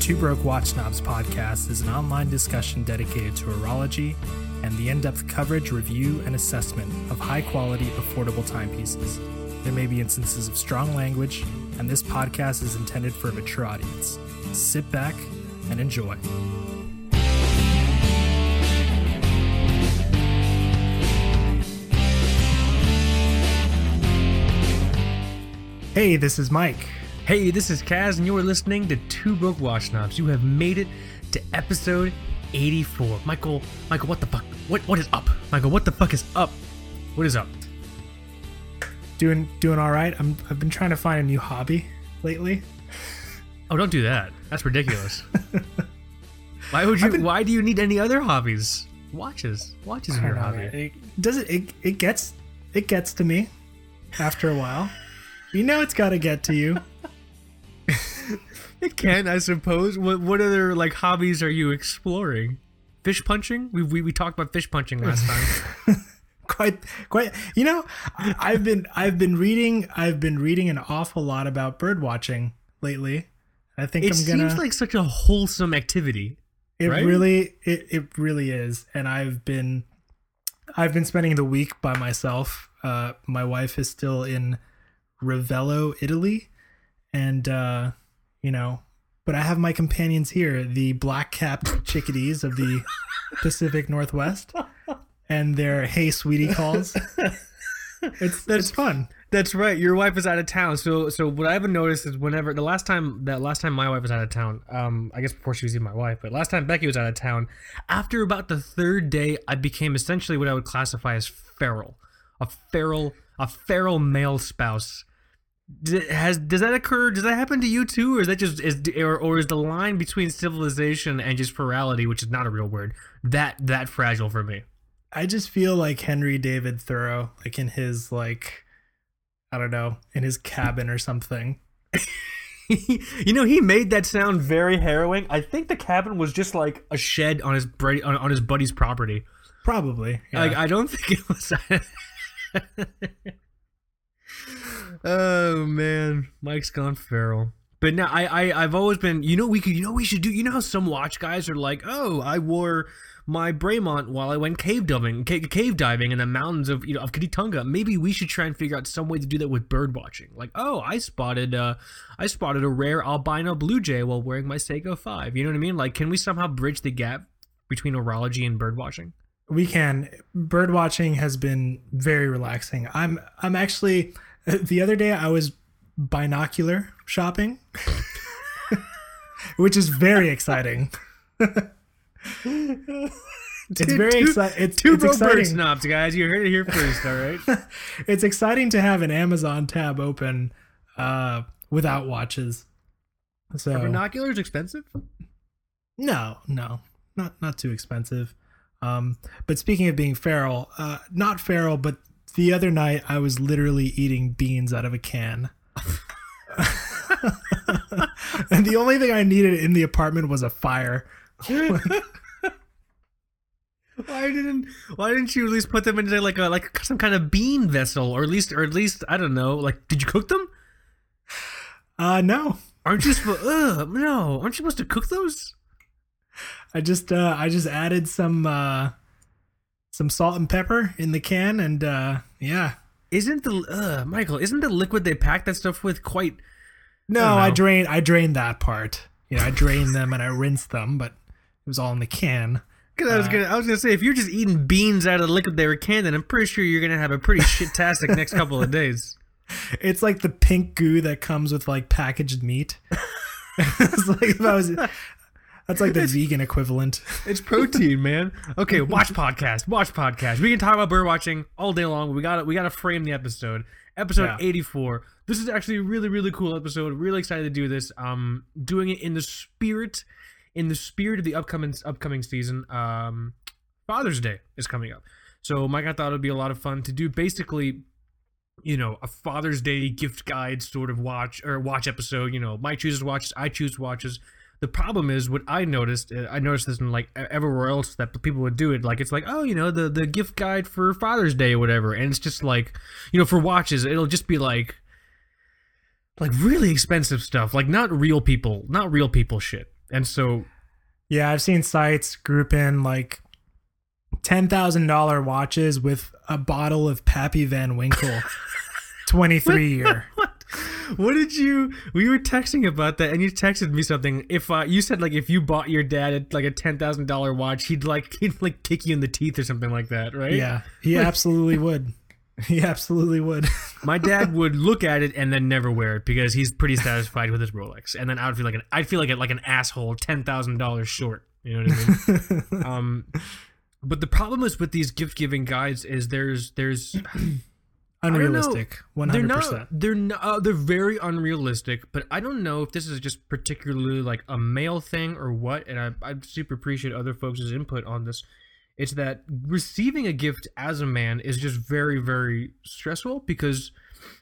Two Broke Watch Snobs podcast is an online discussion dedicated to horology and the in depth coverage, review, and assessment of high quality, affordable timepieces. There may be instances of strong language, and this podcast is intended for a mature audience. Sit back and enjoy. Hey, this is Mike. Hey, this is Kaz, and you're listening to Two Broke Watch Snobs. You have made it to episode 84. Michael, Michael, what the fuck? What what is up? Michael, what the fuck is up? What is up? Doing doing all right. I'm I've been trying to find a new hobby lately. Oh, don't do that. That's ridiculous. why would you? been- Why do you need any other hobbies? Watches, watches are your know, hobby. It, does it, it? It gets it gets to me after a while. You know it's got to get to you. It can, I suppose. What what other like hobbies are you exploring? Fish punching? We we, we talked about fish punching last time. quite quite you know I- i've been i've been reading i've been reading an awful lot about bird watching lately i think it i'm gonna seems like such a wholesome activity. it right? really it, it really is and i've been i've been spending the week by myself uh my wife is still in ravello italy and uh you know but i have my companions here the black-capped chickadees of the pacific northwest and their hey sweetie calls it's it's fun That's right. Your wife is out of town. So so what I haven't noticed is whenever the last time that last time my wife was out of town, um, I guess before she was even my wife, but last time Becky was out of town, after about the third day, I became essentially what I would classify as feral, a feral, a feral male spouse. Does, has does that occur? Does that happen to you too, or is that just is or, or is the line between civilization and just ferality, which is not a real word, that that fragile for me? I just feel like Henry David Thoreau, like in his like, I don't know, in his cabin or something. you know, he made that sound very harrowing. I think the cabin was just like a shed on his bra- on, on his buddy's property. Probably. Yeah. Like I don't think it was. oh man, Mike's gone feral. But now I, I I've always been. You know we could. You know we should do. You know how some watch guys are like, oh, I wore my Bremont while I went cave diving, ca- cave diving in the mountains of you know of Kititunga. Maybe we should try and figure out some way to do that with bird watching. Like, oh, I spotted uh, I spotted a rare albino blue jay while wearing my Seiko Five. You know what I mean? Like, can we somehow bridge the gap between horology and bird watching? we can. Bird watching has been very relaxing. I'm I'm actually the other day I was binocular shopping, which is very exciting. It's very exciting. It's, Two it's exciting. snobs, guys. You heard it here first, all right? it's exciting to have an Amazon tab open uh, without watches. So Are binoculars expensive? no, no, not not too expensive. Um, but speaking of being feral, uh, not feral, but the other night I was literally eating beans out of a can. and the only thing I needed in the apartment was a fire. Why didn't Why didn't you at least put them into like a like some kind of bean vessel, or at least or at least I don't know. Like, did you cook them? Uh, no, Aren't you supposed? Ugh, no, aren't you supposed to cook those? I just uh, I just added some uh, some salt and pepper in the can, and uh, yeah. Isn't the uh, Michael? Isn't the liquid they pack that stuff with quite? No, I, know. drained I drained that part. You know, I drained them and I rinsed them, but it was all in the can. Because I was gonna, I was gonna say, if you're just eating beans out of the liquid they were canned, then I'm pretty sure you're gonna have a pretty shit-tastic next couple of days. It's like the pink goo that comes with like packaged meat. it's like if I was that's like the vegan equivalent. It's protein, man. Okay, watch podcast. Watch podcast. We can talk about bird watching all day long. We got to we got to frame the episode. Episode Yeah. 84. This is actually a really really cool episode. Really excited to do this. Um doing it in the spirit in the spirit of the upcoming upcoming season. Um Father's Day is coming up. So Mike I thought it would be a lot of fun to do basically you know, a Father's Day gift guide sort of watch or watch episode. You know, Mike chooses watches, I choose watches. The problem is what I noticed. uh, I noticed this in like everywhere else that people would do it. Like it's like, oh, you know, the the gift guide for Father's Day or whatever, and it's just like, you know, for watches, it'll just be like, like really expensive stuff, like not real people, not real people shit. And so Yeah, I've seen sites group in like ten thousand dollar watches with a bottle of Pappy Van Winkle, twenty three year. what? Did you? We were texting about that, and you texted me something. If uh, you said like if you bought your dad like a ten thousand dollar watch, he'd like he'd like kick you in the teeth or something like that, right? Yeah, he absolutely would. He absolutely would. My dad would look at it and then never wear it because he's pretty satisfied with his Rolex, and then I would feel like an I'd feel like a, like an asshole, ten thousand dollars short. You know what I mean? um, but the problem is with these gift giving guides is there's there's Unrealistic. One they're not they're not uh, they're very unrealistic but i don't know if this is just particularly like a male thing or what and i i super appreciate other folks' input on this it's that receiving a gift as a man is just very very stressful because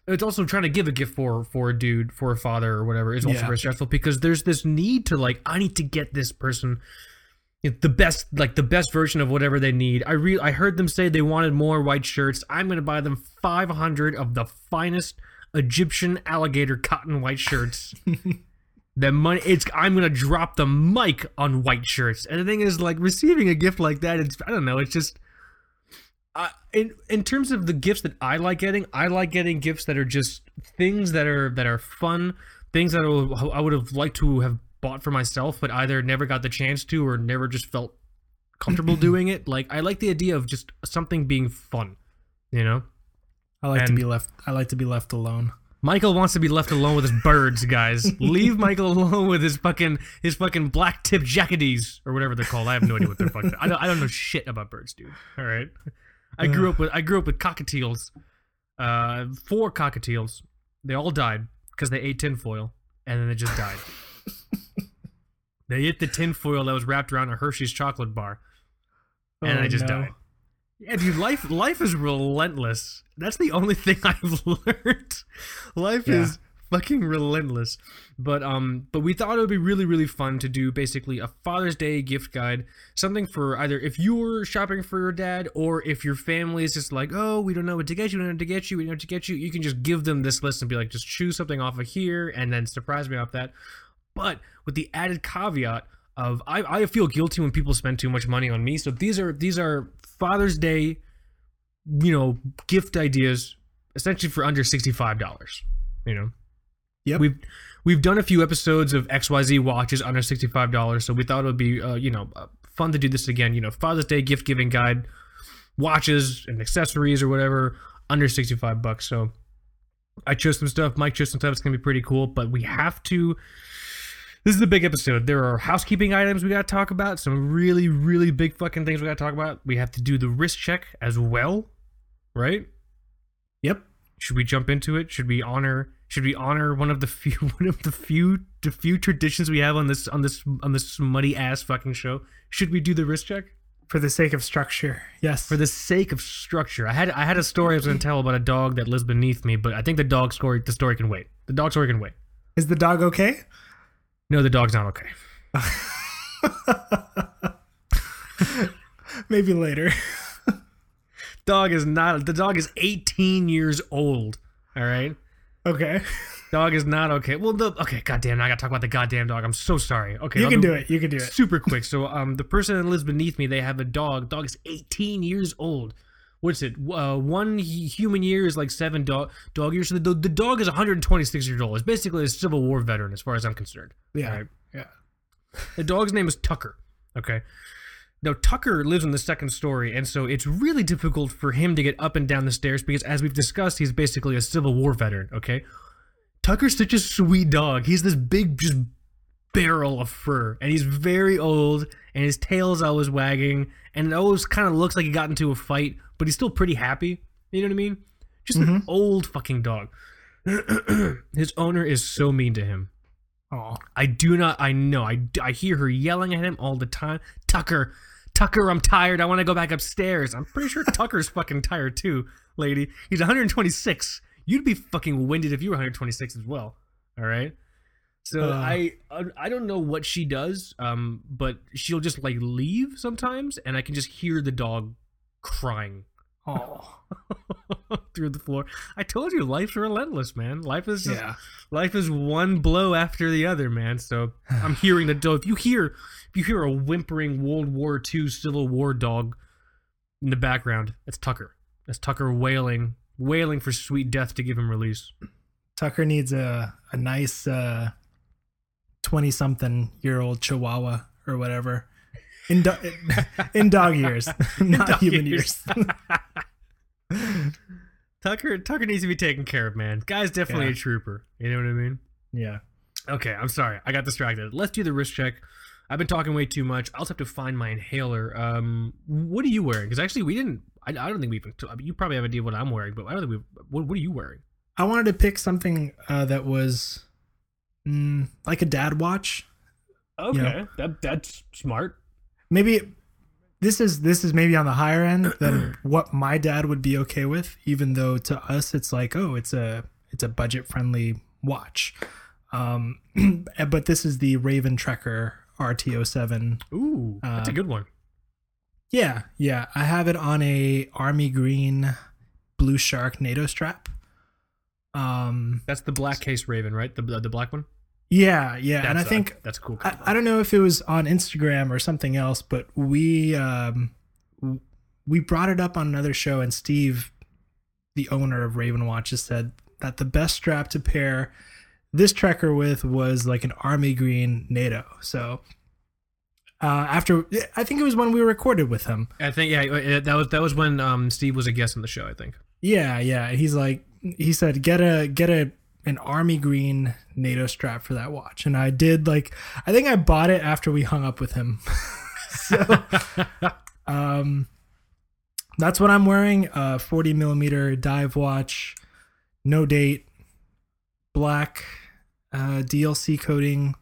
it's also trying to give a gift for for a dude for a father or whatever is also Yeah. very stressful because there's this need to like i need to get this person the best like the best version of whatever they need. I re- I heard them say they wanted more white shirts. I'm going to buy them 500 of the finest Egyptian alligator cotton white shirts. the money it's I'm going to drop the mic on white shirts. And the thing is like receiving a gift like that it's I don't know, it's just uh, in in terms of the gifts that I like getting, I like getting gifts that are just things that are that are fun, things that I would, I would have liked to have bought for myself, but either never got the chance to or never just felt comfortable doing it. Like I like the idea of just something being fun, you know. I like to be left. I like to be left alone. Michael wants to be left alone with his birds, guys. Leave Michael alone with his fucking his fucking black tip jackadees or whatever they're called. I have no idea what they're fucking. I don't I don't know shit about birds, dude. All right. I grew up with I grew up with cockatiels. Uh, four cockatiels. They all died because they ate tinfoil and then they just died. They hit the tinfoil that was wrapped around a Hershey's chocolate bar and Oh, I just no. died. Yeah, dude, life life is relentless. That's the only thing I've learned. Life Yeah. is fucking relentless. But um but we thought it would be really really fun to do basically a Father's Day gift guide, something for either if you're shopping for your dad or if your family is just like, "Oh, we don't know what to get you, we don't know what to get you, we don't know what to get you." You can just give them this list and be like, "Just choose something off of here and then surprise me off that." But with the added caveat of I, I feel guilty when people spend too much money on me. So these are these are Father's Day, you know, gift ideas essentially for under sixty five dollars. You know. Yep. We've we've done a few episodes of XYZ watches under sixty five dollars, so we thought it would be uh, you know uh, fun to do this again. You know, Father's Day gift giving guide, watches and accessories or whatever under sixty five bucks. So I chose some stuff. Mike chose some stuff. It's gonna be pretty cool, but we have to. This is a big episode. There are housekeeping items we got to talk about. Some really, really big fucking things we got to talk about. We have to do the wrist check as well, right? Yep. Should we jump into it? Should we honor? Should we honor one of the few, one of the few, the few traditions we have on this, on this, on this muddy ass fucking show? Should we do the wrist check For the sake of structure, yes. for the sake of structure? I had, I had a story I was going to tell about a dog that lives beneath me, but I think the dog story, the story can wait. The dog story can wait. is the dog okay? No, the dog's not okay. Maybe later. Dog is not. The dog is 18 years old. All right. okay. Dog is not okay. Well, the okay. Goddamn. I gotta talk about the goddamn dog. I'm so sorry. Okay. You I'll can do it. You can do it. super quick. So, um, the person that lives beneath me, they have a dog. Dog is 18 years old. What's it? Uh, one human year is like seven dog dog years. So the, the dog is 126 years old. It's basically a Civil War veteran, as far as I'm concerned. Yeah. Alright. Yeah. The dog's name is Tucker. Okay. Now Tucker lives in the second story, and so it's really difficult for him to get up and down the stairs because, as we've discussed, he's basically a Civil War veteran. Okay. Tucker's such a sweet dog. He's this big, just barrel of fur, and he's very old, and his tail's always wagging, and it always kind of looks like he got into a fight, but he's still pretty happy. You know what I mean? Just an old fucking dog. his owner is so mean to him. Oh. I do not. I know. I, I hear her yelling at him all the time. Tucker, Tucker, I'm tired. I want to go back upstairs. I'm pretty sure Tucker's fucking tired too, lady. He's 126. You'd be fucking winded if you were 126 as well. All right. So Uh. I I don't know what she does, um, but she'll just like leave sometimes, and I can just hear the dog crying Oh, through the floor. I told you, life's relentless, man. Life is just, yeah. life is one blow after the other, man. So I'm hearing the dog. If you hear, if you hear a whimpering World War II Civil War dog in the background, it's Tucker. That's Tucker wailing, wailing for sweet death to give him release. Tucker needs a a nice uh twenty something year old Chihuahua or whatever. In do- in dog years, not dog human years. years. Tucker, Tucker needs to be taken care of, man. Guy's definitely Yeah. a trooper. You know what I mean? yeah. Okay, I'm sorry. I got distracted. Let's do the wrist check. I've been talking way too much. I'll have to find my inhaler. Um, what are you wearing? Because actually, we didn't. I, I don't think we even. I mean, you probably have an idea what I'm wearing, but I don't think we. What, what are you wearing? I wanted to pick something uh, that was mm, like a dad watch. Okay, know. that that's smart. Maybe this is this is maybe on the higher end than what my dad would be okay with, even though to us it's like, oh, it's a it's a budget friendly watch. Um, but this is the Raven Trekker RT07 Ooh, that's a Uh, good one. Yeah, yeah. I have it on a army green blue shark NATO strap. Um That's the black case Raven, right? The the black one. Yeah, yeah. That's and I a- think that's cool. I. I don't know if it was on Instagram or something else, but we um we brought it up on another show and Steve, the owner of Raven Watches, said that the best strap to pair this trekker with was like an army green NATO. So uh, after I think it was when we recorded with him. I think yeah, uh, that was that was when um Steve was a guest on the show. I think. Yeah, yeah. He's like he said get a get a an army green NATO strap for that watch. And I did like I think I bought it after we hung up with him. so um that's what I'm wearing. Uh 40 millimeter dive watch, no date, black uh DLC coating,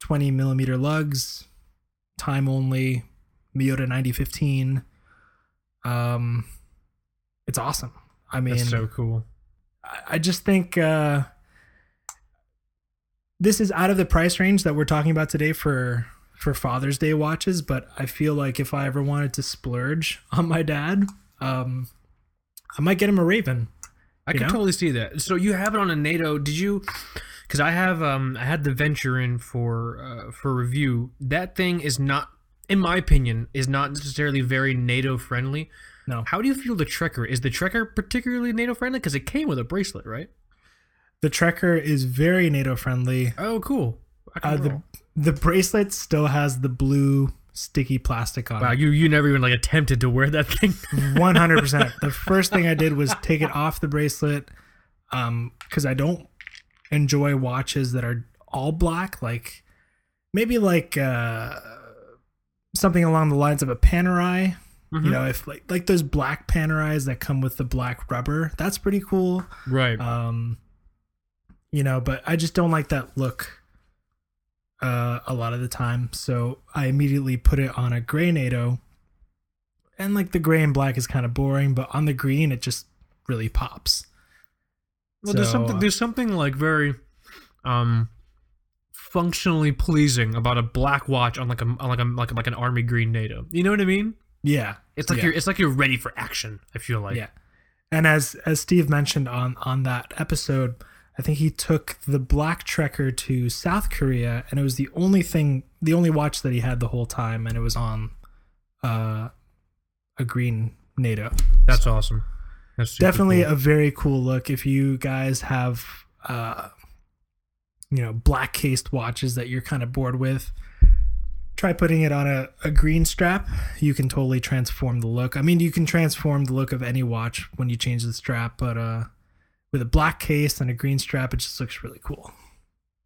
20 millimeter lugs, time only, Miyota 9015. Um it's awesome. I mean, That's so cool. I- just think uh, this is out of the price range that we're talking about today for for Father's Day watches. But I feel like if I ever wanted to splurge on my dad, um, I might get him a Raven. I can know? totally see that. So you have it on a NATO. Did you? Because I have um I had the Venture in for uh, for review. That thing is not, in my opinion, is not necessarily very NATO friendly. No. How do you feel the Trekker? Is the Trekker particularly NATO friendly? Because it came with a bracelet, right? The Trekker is very NATO friendly. Oh, cool. Uh, the the bracelet still has the blue sticky plastic on wow, it. you you never even like attempted to wear that thing. One hundred percent. The first thing I did was take it off the bracelet, um, because I don't enjoy watches that are all black. Like maybe like uh, something along the lines of a Panerai. Mhm. You know, if like like those black Panerais that come with the black rubber, that's pretty cool. right. Um, you know, but I just don't like that look. Uh, a lot of the time, so I immediately put it on a gray NATO, and like the gray and black is kind of boring, but on the green it just really pops. Well, there's something uh, there's something like very um functionally pleasing about a black watch on like a on like a like, like an army green NATO. You know what I mean? Yeah, It's like Yeah. you're it's like you're ready for action. I feel like. yeah. And as as Steve mentioned on on that episode, I think he took the black Trekker to South Korea, and it was the only thing, the only watch that he had the whole time, and it was on uh, a green NATO. That's awesome. That's Definitely cool. a very cool look. If you guys have, uh, you know, black cased watches that you're kind of bored with, try putting it on a, a green strap. You can totally transform the look. I mean, you can transform the look of any watch when you change the strap, but uh, with a black case and a green strap, it just looks really cool.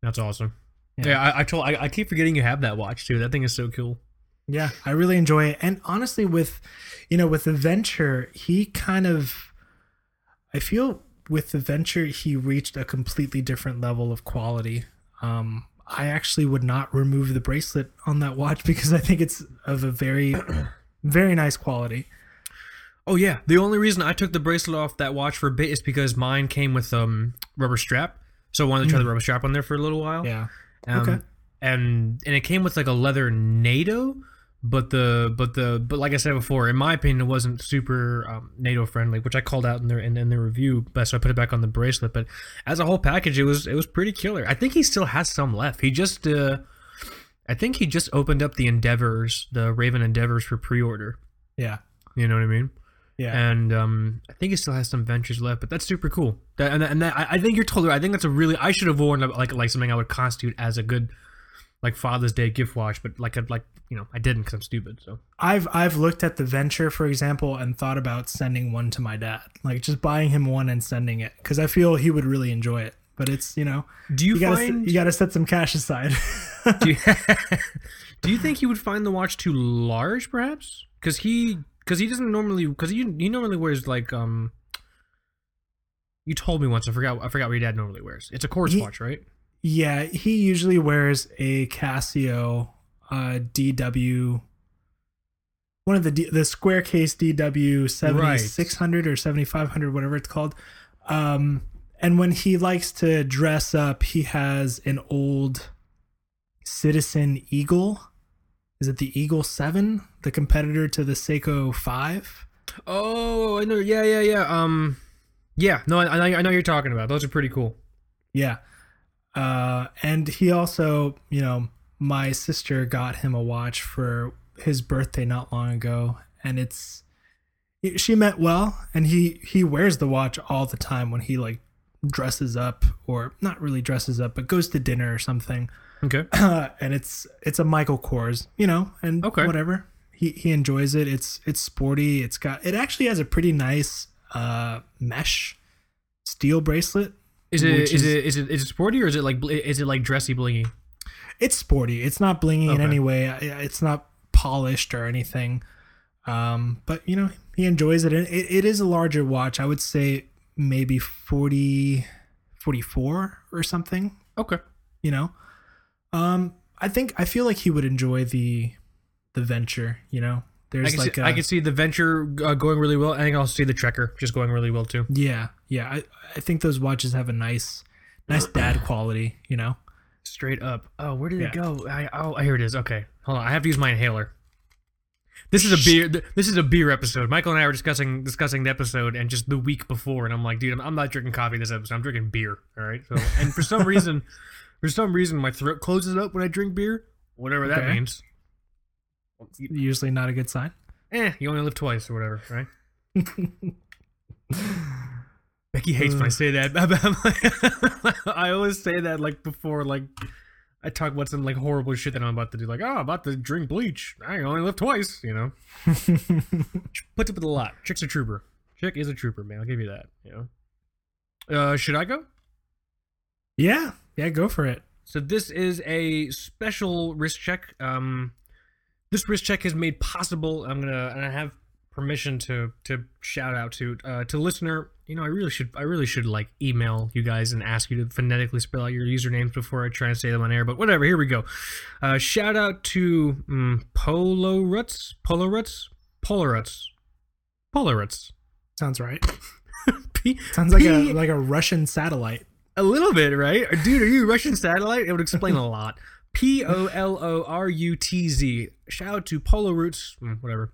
That's awesome. Yeah. Yeah, I, I told I, I keep forgetting you have that watch too. That thing is so cool. Yeah, I really enjoy it. And honestly, with you know, with the venture, he kind of I feel with the venture he reached a completely different level of quality. Um I actually would not remove the bracelet on that watch because I think it's of a very very nice quality. Oh yeah, the only reason I took the bracelet off that watch for a bit is because mine came with um rubber strap. So I wanted to try the rubber strap on there for a little while. Yeah. Um, Okay. And and it came with like a leather NATO, but the but the but like I said before, in my opinion, it wasn't super um, NATO friendly, which I called out in their in, in their review. But so I put it back on the bracelet. But as a whole package, it was it was pretty killer. I think he still has some left. He just uh, I think he just opened up the Endeavors, the Raven Endeavors for pre-order. Yeah. You know what I mean? Yeah. And um, I think he still has some ventures left, but that's super cool. That, and and that, I I think you're totally. I think that's a really. I should have worn like like something I would constitute as a good like Father's Day gift watch, but like a, like you know I didn't because I'm stupid. So I've I've looked at the venture, for example, and thought about sending one to my dad, like just buying him one and sending it, because I feel he would really enjoy it. But it's you know do you, you gotta find you gotta set some cash aside. do, you, do you think he would find the watch too large, perhaps? Because he because he doesn't normally because he he normally wears like um. You told me once. I forgot. I forgot what your dad normally wears. It's a quartz He- watch, right? Yeah, he usually wears a Casio uh, DW. One of the D, the square case DW seventy six hundred or seventy five hundred, whatever it's called. Um, and when he likes to dress up, he has an old Citizen Eagle. Is it the Eagle Seven, the competitor to the Seiko Five? Oh, I know. Yeah, yeah, yeah. Um, yeah. No, I, I know. I know you're talking about. Those are pretty cool. Yeah. Uh, and he also, you know, my sister got him a watch for his birthday not long ago, and it's she meant well, and he he wears the watch all the time when he like dresses up or not really dresses up, but goes to dinner or something. Okay. and it's it's a Michael Kors, you know, and Okay. whatever. He he enjoys it. It's it's sporty. It's got it actually has a pretty nice uh mesh steel bracelet. Is it is, is- it is it is it sporty or is it like is it like dressy blingy? It's sporty. It's not blingy in any way. It's not polished or anything. Um, but you know, he enjoys it. And it, it is a larger watch. I would say maybe 40 44 or something, Okay. you know. Um, I think I feel like he would enjoy the the venture, you know. There's can, like see, a, I can see the venture uh, going really well. I think I'll see the Trekker just going really well too. yeah, yeah. I, I think those watches have a nice nice dad quality, you know. Straight up. Oh, where did Yeah. it go? I oh here it is. Okay, hold on. I have to use my inhaler. This is a beer. This is a beer episode. Michael and I were discussing discussing the episode and just the week before, and I'm like, dude, I'm, I'm not drinking coffee this episode. I'm drinking beer. All right. So, and for some reason, for some reason, my throat closes up when I drink beer. Whatever that Okay. means. Usually not a good sign. Eh, you only live twice or whatever, right? Becky hates when I say that. I always say that like before, like I talk about some like horrible shit that I'm about to do, like oh, I'm about to drink bleach. I only live twice, you know. Puts up with a lot. Chick's a trooper. Chick is a trooper, man. I'll give you that. You know. Uh, should I go? yeah, yeah, go for it. So this is a special wrist check. Um, this wrist check is made possible. I'm gonna and I have permission to to shout out to uh, to listener. You know, I really should I really should like email you guys and ask you to phonetically spell out your usernames before I try and say them on air. But whatever. Here we go. Uh, shout out to um, Polo Ruts, Polo Ruts, Polo Ruts, Polar Ruts. Sounds right. P- Sounds like P- a like a Russian satellite. A little bit, right? Dude, are you a Russian satellite? It would explain a lot. P O L O R U T Z. Shout out to Polo Roots, mm, whatever.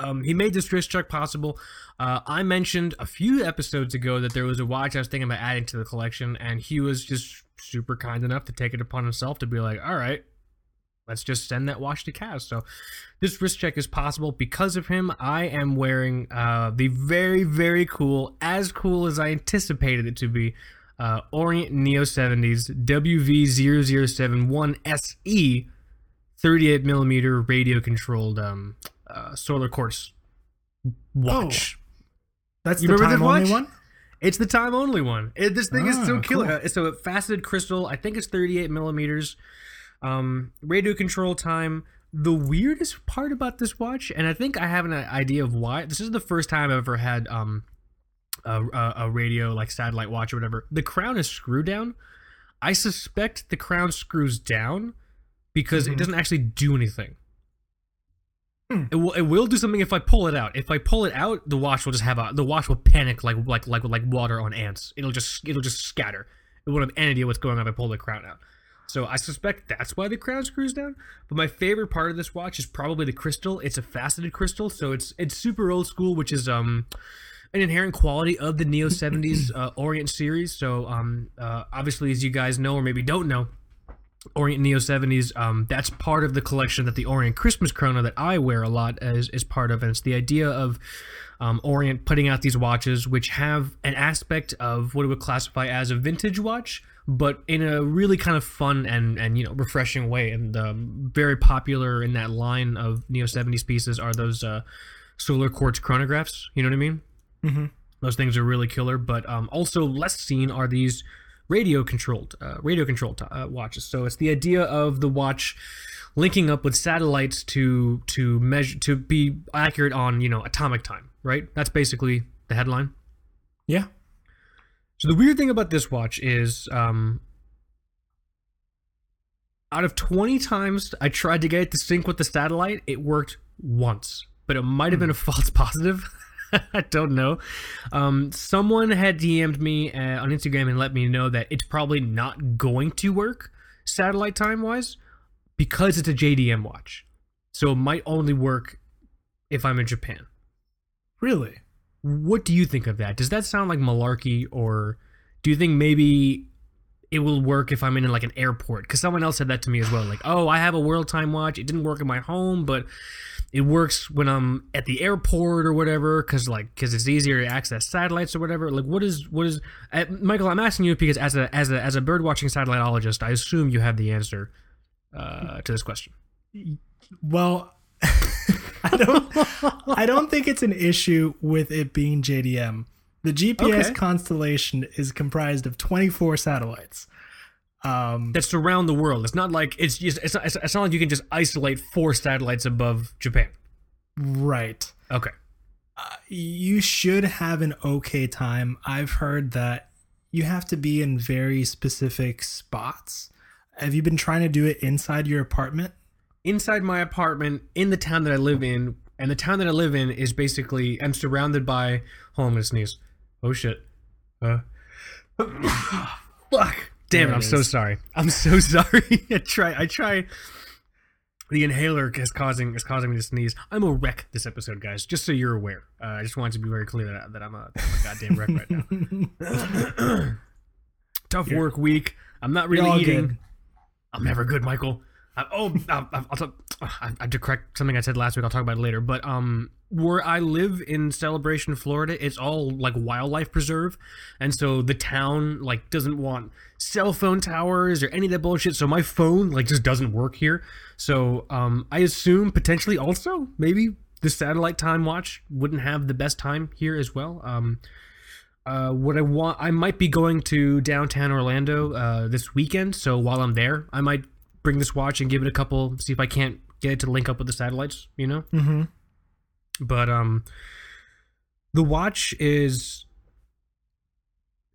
Um, he made this wrist check possible. Uh, I mentioned a few episodes ago that there was a watch I was thinking about adding to the collection, and he was just super kind enough to take it upon himself to be like, all right, let's just send that watch to Kaz. So this wrist check is possible because of him. I am wearing uh, the very, very cool, as cool as I anticipated it to be, uh, Orient Neo 70s WV007-1SE 38 millimeter radio controlled um, uh, solar quartz watch. That's You the remember time only watch? one. It's the time only one. It, this thing is so Ah, killer. cool. So faceted crystal. I think it's 38 millimeters. Um, radio control time. The weirdest part about this watch, and I think I have an idea of why. This is the first time I've ever had um a, a, a radio like satellite watch or whatever. The crown is screwed down. I suspect the crown screws down because it Mhm. doesn't actually do anything. Hmm. It will it will do something if I pull it out. If I pull it out, the watch will just have a the watch will panic like like like like water on ants. It'll just it'll just scatter. It won't have any idea what's going on if I pull the crown out. So I suspect that's why the crown screws down. But my favorite part of this watch is probably the crystal. It's a faceted crystal, so it's it's super old school, which is um an inherent quality of the Neo 70s uh, Orient series. So um uh, obviously, as you guys know or maybe don't know, Orient Neo 70s, um, that's part of the collection that the Orient Christmas Chrono that I wear a lot is, is part of. And it's the idea of um, Orient putting out these watches which have an aspect of what it would classify as a vintage watch, but in a really kind of fun and, and you know, refreshing way. And um, very popular in that line of Neo 70s pieces are those uh, solar quartz chronographs. You know what I mean? Mm-hmm. Those things are really killer, but um, also less seen are these radio controlled uh, radio controlled uh, watches. So it's the idea of the watch linking up with satellites to to measure to be accurate on you know atomic time. Right. That's basically the headline. Yeah. So the weird thing about this watch is, um, out of twenty times I tried to get it to sync with the satellite, it worked once, but it might have been a false positive. I don't know. Um, someone had DM'd me uh, on Instagram and let me know that it's probably not going to work satellite time wise because it's a JDM watch. So it might only work if I'm in Japan. Really? What do you think of that? Does that sound like malarkey, or do you think maybe it will work if I'm in like an airport? Because someone else said that to me as well. Like, oh, I have a world time watch. It didn't work in my home, but it works when I'm at the airport or whatever. Because like, because it's easier to access satellites or whatever. Like, what is what is uh, Michael? I'm asking you because as a as a as a bird watching satellitologist, I assume you have the answer uh, to this question. Well, I don't I don't think it's an issue with it being JDM. The GPS Okay. constellation is comprised of 24 satellites. Um, that surround the world. It's not like it's just it's not, it's not like you can just isolate four satellites above Japan. right. Okay. You should have an okay time. I've heard that you have to be in very specific spots. Have you been trying to do it inside your apartment? Inside my apartment in the town that I live in, and the town that I live in is basically I'm surrounded by. Hold on, I'm gonna sneeze. Oh shit. Uh. Fuck. Damn it! I'm so sorry. I'm so sorry. I try. I try. The inhaler is causing is causing me to sneeze. I'm a wreck this episode, guys. Just so you're aware. Uh, I just wanted to be very clear that, that I'm a, that I'm a goddamn wreck right now. Tough You're- work week. I'm not really eating. good. I'm never good, Michael. I, oh, I, I, I'll talk, I, I to correct something I said last week. I'll talk about it later. But um, where I live in Celebration, Florida, it's all like wildlife preserve, and so the town like doesn't want cell phone towers or any of that bullshit. So my phone like just doesn't work here. So um, I assume potentially also maybe the satellite time watch wouldn't have the best time here as well. Um, uh, what I want, I might be going to downtown Orlando uh, this weekend. So while I'm there, I might bring this watch and give it a couple, see if I can't get it to link up with the satellites. You know, Mm-hmm. but um, the watch is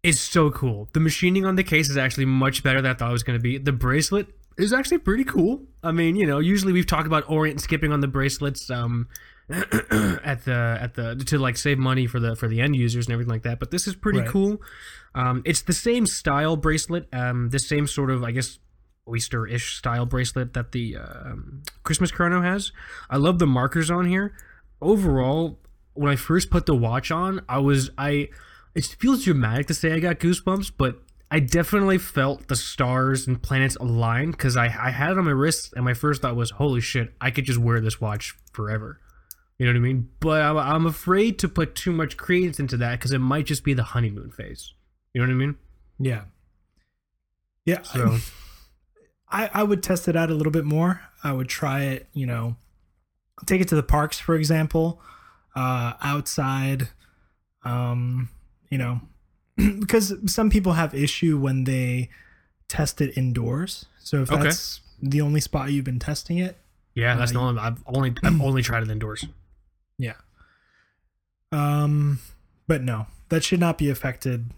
is so cool. The machining on the case is actually much better than I thought it was going to be. The bracelet is actually pretty cool. I mean, you know, usually we've talked about Orient skipping on the bracelets um at the at the to like save money for the for the end users and everything like that, but this is pretty Right. cool. Um it's the same style bracelet, um the same sort of I guess oyster-ish style bracelet that the um, Christmas chrono has. I love the markers on here. Overall, when I first put the watch on, I was I it feels dramatic to say I got goosebumps, but I definitely felt the stars and planets align because I, I had it on my wrist, and my first thought was, "Holy shit, I could just wear this watch forever." You know what I mean? But I'm, I'm afraid to put too much credence into that because it might just be the honeymoon phase. You know what I mean? Yeah. Yeah. So I, I would test it out a little bit more. I would try it, you know, take it to the parks, for example, uh, outside, um, you know, because some people have issue when they test it indoors. So if Okay. that's the only spot you've been testing it, yeah, that's Uh, the only I've only I've only tried it indoors. yeah. Um, but no, that should not be affected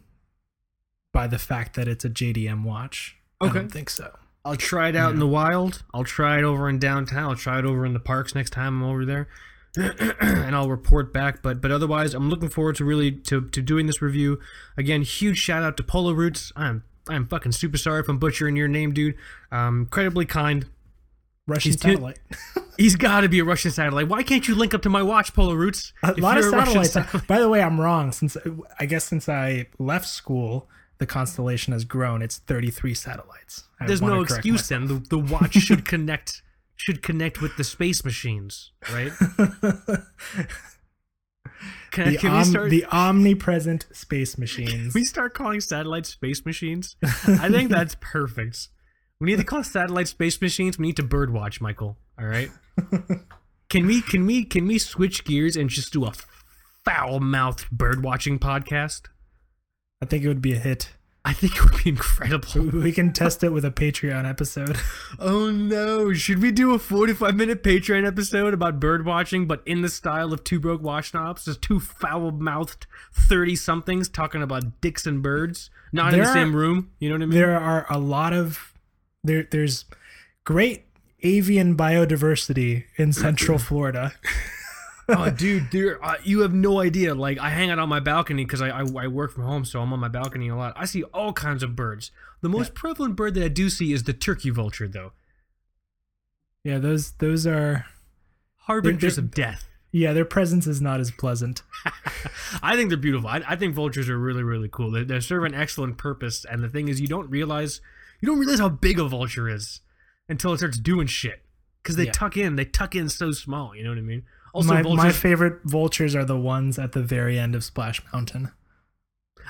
by the fact that it's a JDM watch. I Okay. don't think so. I'll try it out in the wild. I'll try it over in downtown. I'll try it over in the parks next time I'm over there, and I'll report back. But but otherwise, I'm looking forward to really to to doing this review. Again, huge shout out to Polo Roots. I'm I'm fucking super sorry if I'm butchering your name, dude. Um, incredibly kind. Russian He's satellite. He's got to be a Russian satellite. Why can't you link up to my watch, Polo Roots? A lot of you're a Russian satellites. satellite- By the way, I'm wrong. Since I guess since I left school, the constellation has grown. It's 33 satellites. I There's no excuse then. The, the watch should connect should connect with the space machines, right? Can, the, can we om- start? the omnipresent space machines. we start calling satellites space machines. I think that's perfect. We need to call satellites space machines. We need to birdwatch, Michael. All right. Can we? Can we? Can we switch gears and just do a foul-mouthed birdwatching podcast? I think it would be a hit. I think it would be incredible. We can test it with a Patreon episode. Oh no! Should we do a forty-five-minute Patreon episode about bird watching, but in the style of Two Broke Watch Snobs? Just two foul-mouthed thirty-somethings talking about dicks and birds, not in There the are- same room. You know what I mean? There are a lot of there. There's great avian biodiversity in Central Florida. Oh, dude, uh, you have no idea. Like, I hang out on my balcony because I, I I work from home, so I'm on my balcony a lot. I see all kinds of birds. The most prevalent bird that I do see is the turkey vulture, though. Yeah, those those are. Harbingers of death. Yeah, their presence is not as pleasant. I think they're beautiful. I, I think vultures are really, really cool. They, they serve an excellent purpose. And the thing is, you don't realize you don't realize how big a vulture is until it starts doing shit. Because they Yeah. tuck in, they tuck in so small. You know what I mean? Also, my, vultures. my favorite vultures are the ones at the very end of Splash Mountain.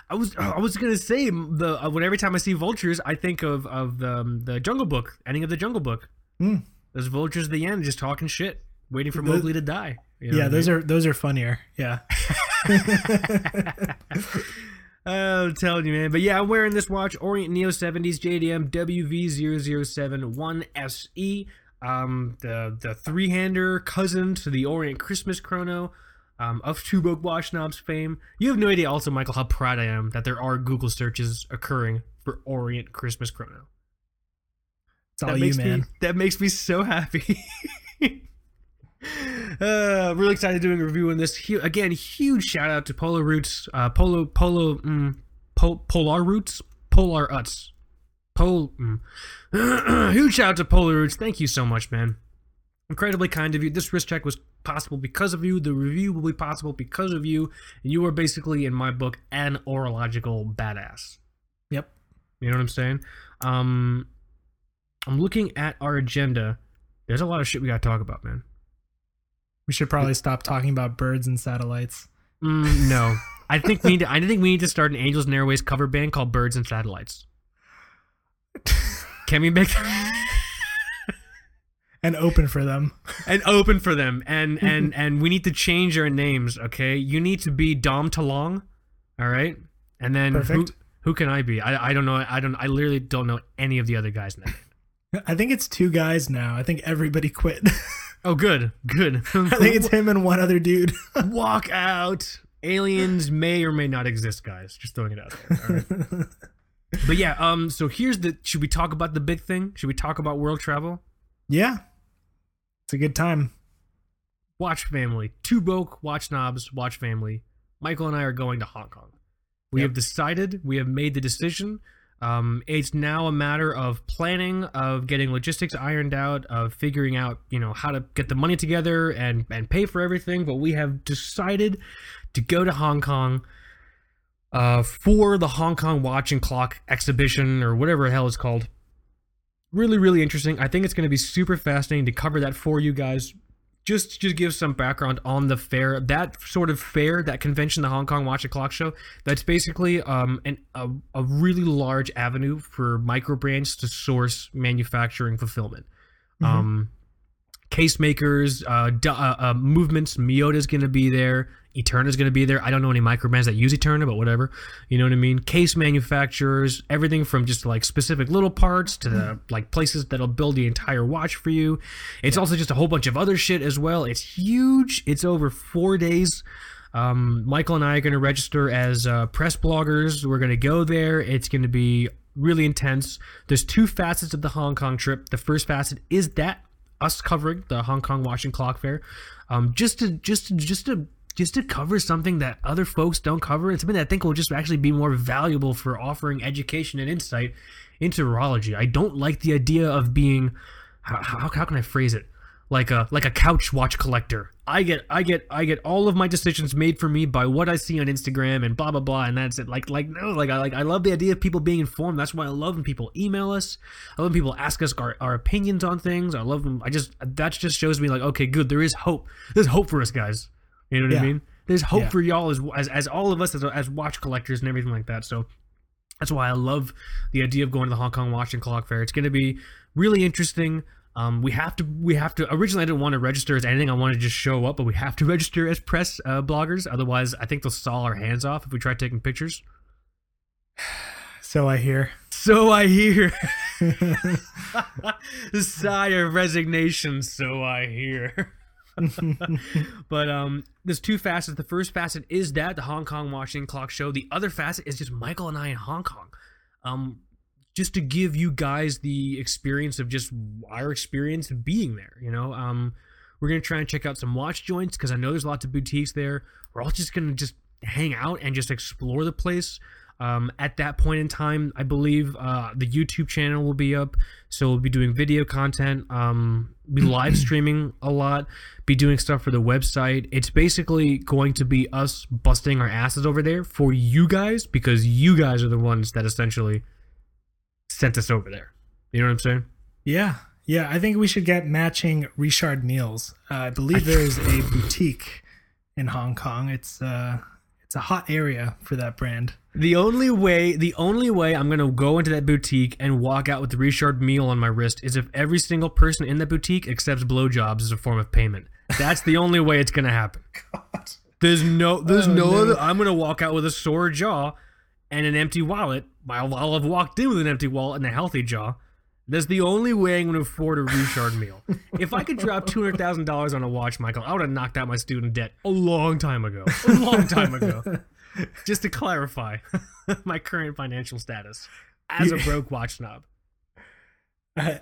I was I was gonna say the uh, when every time I see vultures, I think of of the um, the Jungle Book ending of the Jungle Book. Hmm. Those vultures at the end just talking shit, waiting for Mowgli to die. You know yeah, I those mean? are those are funnier. Yeah. I'm telling you, man. But yeah, I'm wearing this watch, Orient Neo 70s JDM WV007 1SE. Um, the the three hander cousin to the Orient Christmas Chrono. Um, of Watch Snobs fame. You have no idea, also, Michael, how proud I am that there are Google searches occurring for Orient Christmas Chrono. It's all that you, makes man. Me, that makes me so happy. uh, really excited doing a review on this. Hu- again, huge shout out to Polar Roots, uh, Polo, Polo, mm, Pol- Polar Roots, Polar Uts, Pol. Mm. huge shout out to Polar Roots. Thank you so much, man. Incredibly kind of you. This wrist check was possible because of you. The review will be possible because of you. And you are basically, in my book, an horological badass. Yep. You know what I'm saying? Um, I'm looking at our agenda. There's a lot of shit we got to talk about, man. We should probably stop talking about birds and satellites. Mm, no, I think we need. To, I think we need to start an Angels and Airwaves cover band called Birds and Satellites. Can we make And open for them. and open for them? And and and we need to change our names. Okay, you need to be Tom DeLonge. All right, and then who, Perfect. who can I be? I I don't know. I don't. I literally don't know any of the other guys that. I think it's two guys now. I think everybody quit. Oh, good, good. I think it's him and one other dude. walk out. Aliens may or may not exist, guys. Just throwing it out there. But yeah, um, so here's the. Should we talk about the big thing? Should we talk about world travel? yeah. It's a good time. Watch family, two broke watch snobs, watch family. Michael and I are going to Hong Kong. We Yep. have decided. We have made the decision. Um, it's now a matter of planning, of getting logistics ironed out, of figuring out, you know, how to get the money together and and pay for everything. But we have decided to go to Hong Kong uh, for the Hong Kong Watch and Clock exhibition or whatever the hell it's called. Really, really interesting. I think it's going to be super fascinating to cover that for you guys. Just just give some background on the fair, that sort of fair, that convention, the Hong Kong Watch and Clock Show, that's basically um, an, a, a really large avenue for micro brands to source manufacturing fulfillment. Um, case makers, uh, uh, uh, movements. Miyota's going to be there. Eterna's going to be there. I don't know any micro brands that use Eterna, but whatever. You know what I mean? Case manufacturers, everything from just like specific little parts to the like places that'll build the entire watch for you. It's also just a whole bunch of other shit as well. It's huge. It's over four days. Um, Michael and I are going to register as uh, press bloggers. We're going to go there. It's going to be really intense. There's two facets of the Hong Kong trip. The first facet is that us covering the Hong Kong Watch and Clock Fair, um, just to just to, just to just to cover something that other folks don't cover and something that I think will just actually be more valuable for offering education and insight into horology. I don't like the idea of being how, how, how can I phrase it? Like a like a couch watch collector. I get I get I get all of my decisions made for me by what I see on Instagram and blah blah blah and that's it. Like like no like I like I love the idea of people being informed. That's why I love when people email us. I love when people ask us our, our opinions on things. I love them. I just that just shows me like okay good there is hope. There's hope for us guys. You know what I mean? There's hope Yeah. for y'all as, as as all of us as as watch collectors and everything like that. So that's why I love the idea of going to the Hong Kong Watch and Clock Fair. It's going to be really interesting. Um, we have to. We have to. Originally, I didn't want to register as anything. I wanted to just show up, but we have to register as press uh, bloggers. Otherwise, I think they'll saw our hands off if we try taking pictures. So I hear. So I hear. Sigh of resignation. So I hear. but um, there's two facets. The first facet is that the Hong Kong Watch and Clock Show. The other facet is just Michael and I in Hong Kong. Um, just to give you guys the experience of just our experience of being there. You know, um, we're gonna try and check out some watch joints because I know there's lots of boutiques there. We're all just gonna just hang out and just explore the place. Um, at that point in time, I believe uh, the YouTube channel will be up, so we'll be doing video content, um, be live streaming a lot, be doing stuff for the website. It's basically going to be us busting our asses over there for you guys because you guys are the ones that essentially sent us over there. You know what I'm saying? Yeah, yeah. I think we should get matching Richard Milles. Uh, I believe there is a boutique in Hong Kong. It's uh, it's a hot area for that brand. The only way, the only way I'm gonna go into that boutique and walk out with the Richard Mille on my wrist is if every single person in that boutique accepts blowjobs as a form of payment. That's the only way it's gonna happen. There's no, there's Oh, no, no. other. I'm gonna walk out with a sore jaw and an empty wallet. I'll, I'll have walked in with an empty wallet and a healthy jaw. That's the only way I'm gonna afford a Richard Mille. If I could drop two hundred thousand dollars on a watch, Michael, I would have knocked out my student debt a long time ago. A long time ago. Just to clarify my current financial status as a broke watch snob. I,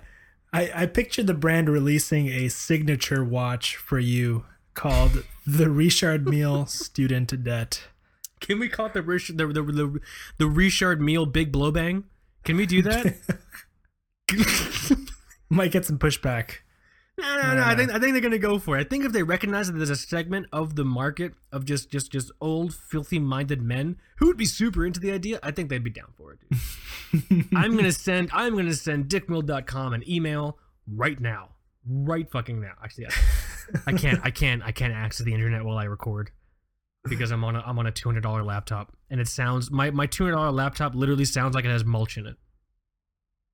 I I pictured the brand releasing a signature watch for you called the Richard Mille Student Debt. Can we call it the Richard the the, the, the Richard Mille big blow bang? Can we do that? Might get some pushback. No, no, no. I think I think they're gonna go for it. I think if they recognize that there's a segment of the market of just just just old filthy minded men who would be super into the idea, I think they'd be down for it. Dude. I'm gonna send I'm gonna send dickmill.com an email right now, right fucking now. Actually, I, I can't I can't I can't access the internet while I record because I'm on a I'm on a two hundred dollar laptop and it sounds my my two hundred dollar laptop literally sounds like it has mulch in it.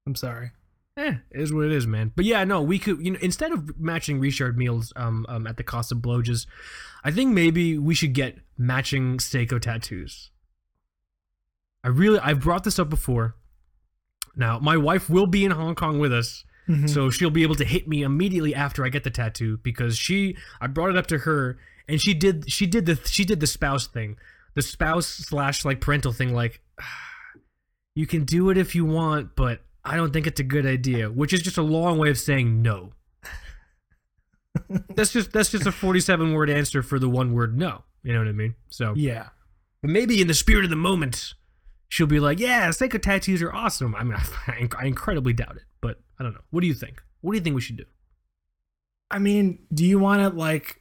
I'm sorry. Eh, it is what it is, man. But yeah, no, we could, you know, instead of matching Richard Milles um, um at the cost of blowjes, I think maybe we should get matching Seiko tattoos. I really, I've brought this up before. Now, my wife will be in Hong Kong with us, Mhm. so she'll be able to hit me immediately after I get the tattoo because she, I brought it up to her, and she did, she did the, she did the spouse thing, the spouse slash like parental thing, like you can do it if you want, but I don't think it's a good idea, which is just a long way of saying no. that's just that's just a 47 word answer for the one word no. You know what I mean? So Yeah. but maybe in the spirit of the moment, she'll be like, "Yeah, Seiko tattoos are awesome." I mean, I, I incredibly doubt it, but I don't know. What do you think? What do you think we should do? I mean, do you want it like,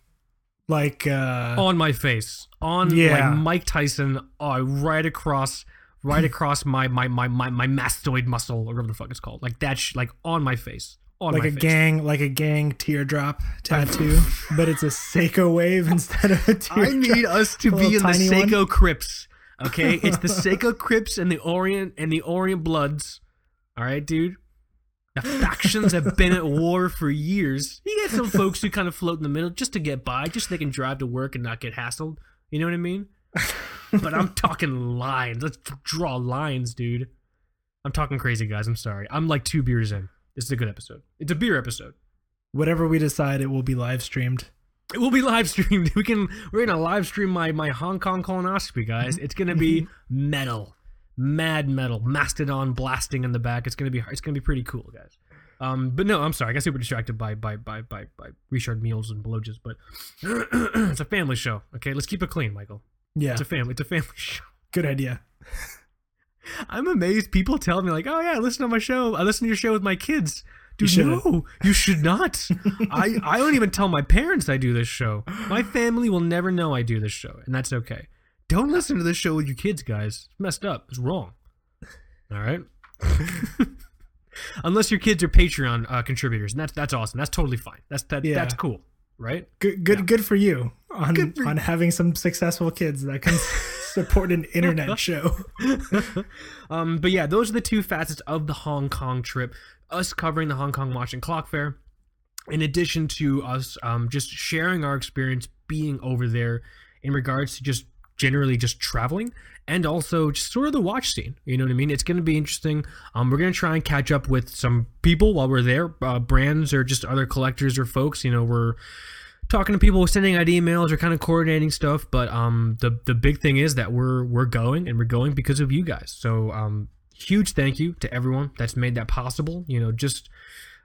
like, uh, on my face, on Yeah. like Mike Tyson, uh, right across, right across my my my my my mastoid muscle or whatever the fuck it's called, like that, sh- like on my face, on like a face. gang, like a gang teardrop tattoo, but it's a Seiko wave instead of a teardrop. I need us to be in the tiny one. Seiko Crips. Okay, it's the Seiko Crips and the Orient and the Orient Bloods. All right, dude. The factions have been at war for years. You get some folks who kind of float in the middle just to get by, just so they can drive to work and not get hassled. You know what I mean? But I'm talking lines. Let's draw lines, dude. I'm talking crazy, guys. I'm sorry. I'm like two beers in. This is a good episode. It's a beer episode. Whatever we decide, it will be live streamed. It will be live streamed. We can we're gonna live stream my my Hong Kong colonoscopy, guys. It's gonna be metal, mad metal, mastodon blasting in the back. It's gonna be it's gonna be pretty cool, guys. Um, but no, I'm sorry. I got super distracted by by by by by Richard Milles and blowjobs. But it's a family show. Okay, let's keep it clean, Michael. Yeah, It's a family. It's a family show. good idea. I'm amazed. People tell me like, "Oh yeah, listen to my show. I listen to your show with my kids." Dude, shouldn't. no, you should not. I I don't even tell my parents I do this show. My family will never know I do this show, and that's okay. Don't listen to this show with your kids, guys. It's messed up. It's wrong. All right. Unless your kids are Patreon uh, contributors, and that's that's awesome. That's totally fine. That's that, Yeah. that's cool, right? Good, good, good for you on for on having some successful kids that can support an internet show. um, but yeah, those are the two facets of the Hong Kong trip. Us covering the Hong Kong Watch and Clock Fair, in addition to us um, just sharing our experience being over there in regards to just generally just traveling and also just sort of the watch scene. You know what I mean? It's going to be interesting. Um, we're going to try and catch up with some people while we're there, uh, brands or just other collectors or folks. You know, we're talking to people, sending out emails, or kind of coordinating stuff. But um, the the big thing is that we're we're going and we're going because of you guys. So um, huge thank you to everyone that's made that possible. You know, just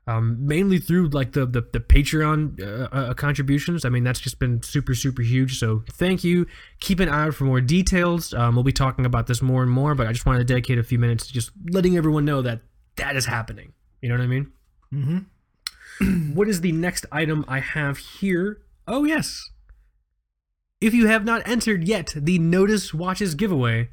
um, mainly through like the the, the Patreon uh, uh, contributions. I mean, that's just been super super huge. So thank you. Keep an eye out for more details. Um, we'll be talking about this more and more, but I just wanted to dedicate a few minutes to just letting everyone know that that is happening. You know what I mean? Mm-hmm. what is the next item I have here? Oh, yes. If you have not entered yet the Notice Watches giveaway,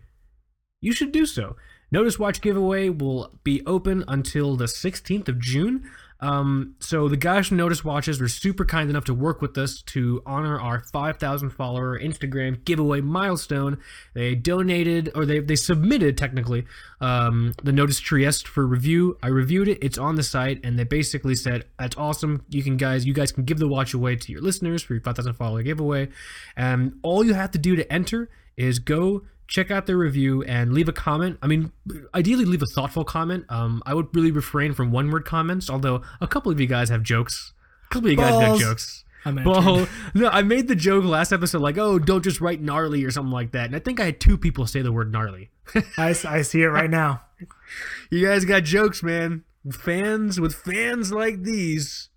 you should do so. Notice Watch giveaway will be open until the 16th of June. Um, so the guys from Notice Watches were super kind enough to work with us to honor our 5,000 follower Instagram giveaway milestone. They donated, or they, they submitted technically, um, the Notice Trieste for review. I reviewed it. It's on the site, and they basically said, "That's awesome. You can guys, you guys can give the watch away to your listeners for your 5,000 follower giveaway." And all you have to do to enter is go check out their review and leave a comment. I mean, ideally leave a thoughtful comment. Um, I would really refrain from one word comments, although a couple of you guys have jokes. A couple of you guys have jokes. Well, no, I made the joke last episode, like, oh, don't just write gnarly or something like that. And I think I had two people say the word gnarly. I see it right now. you guys got jokes, man. Fans with fans like these.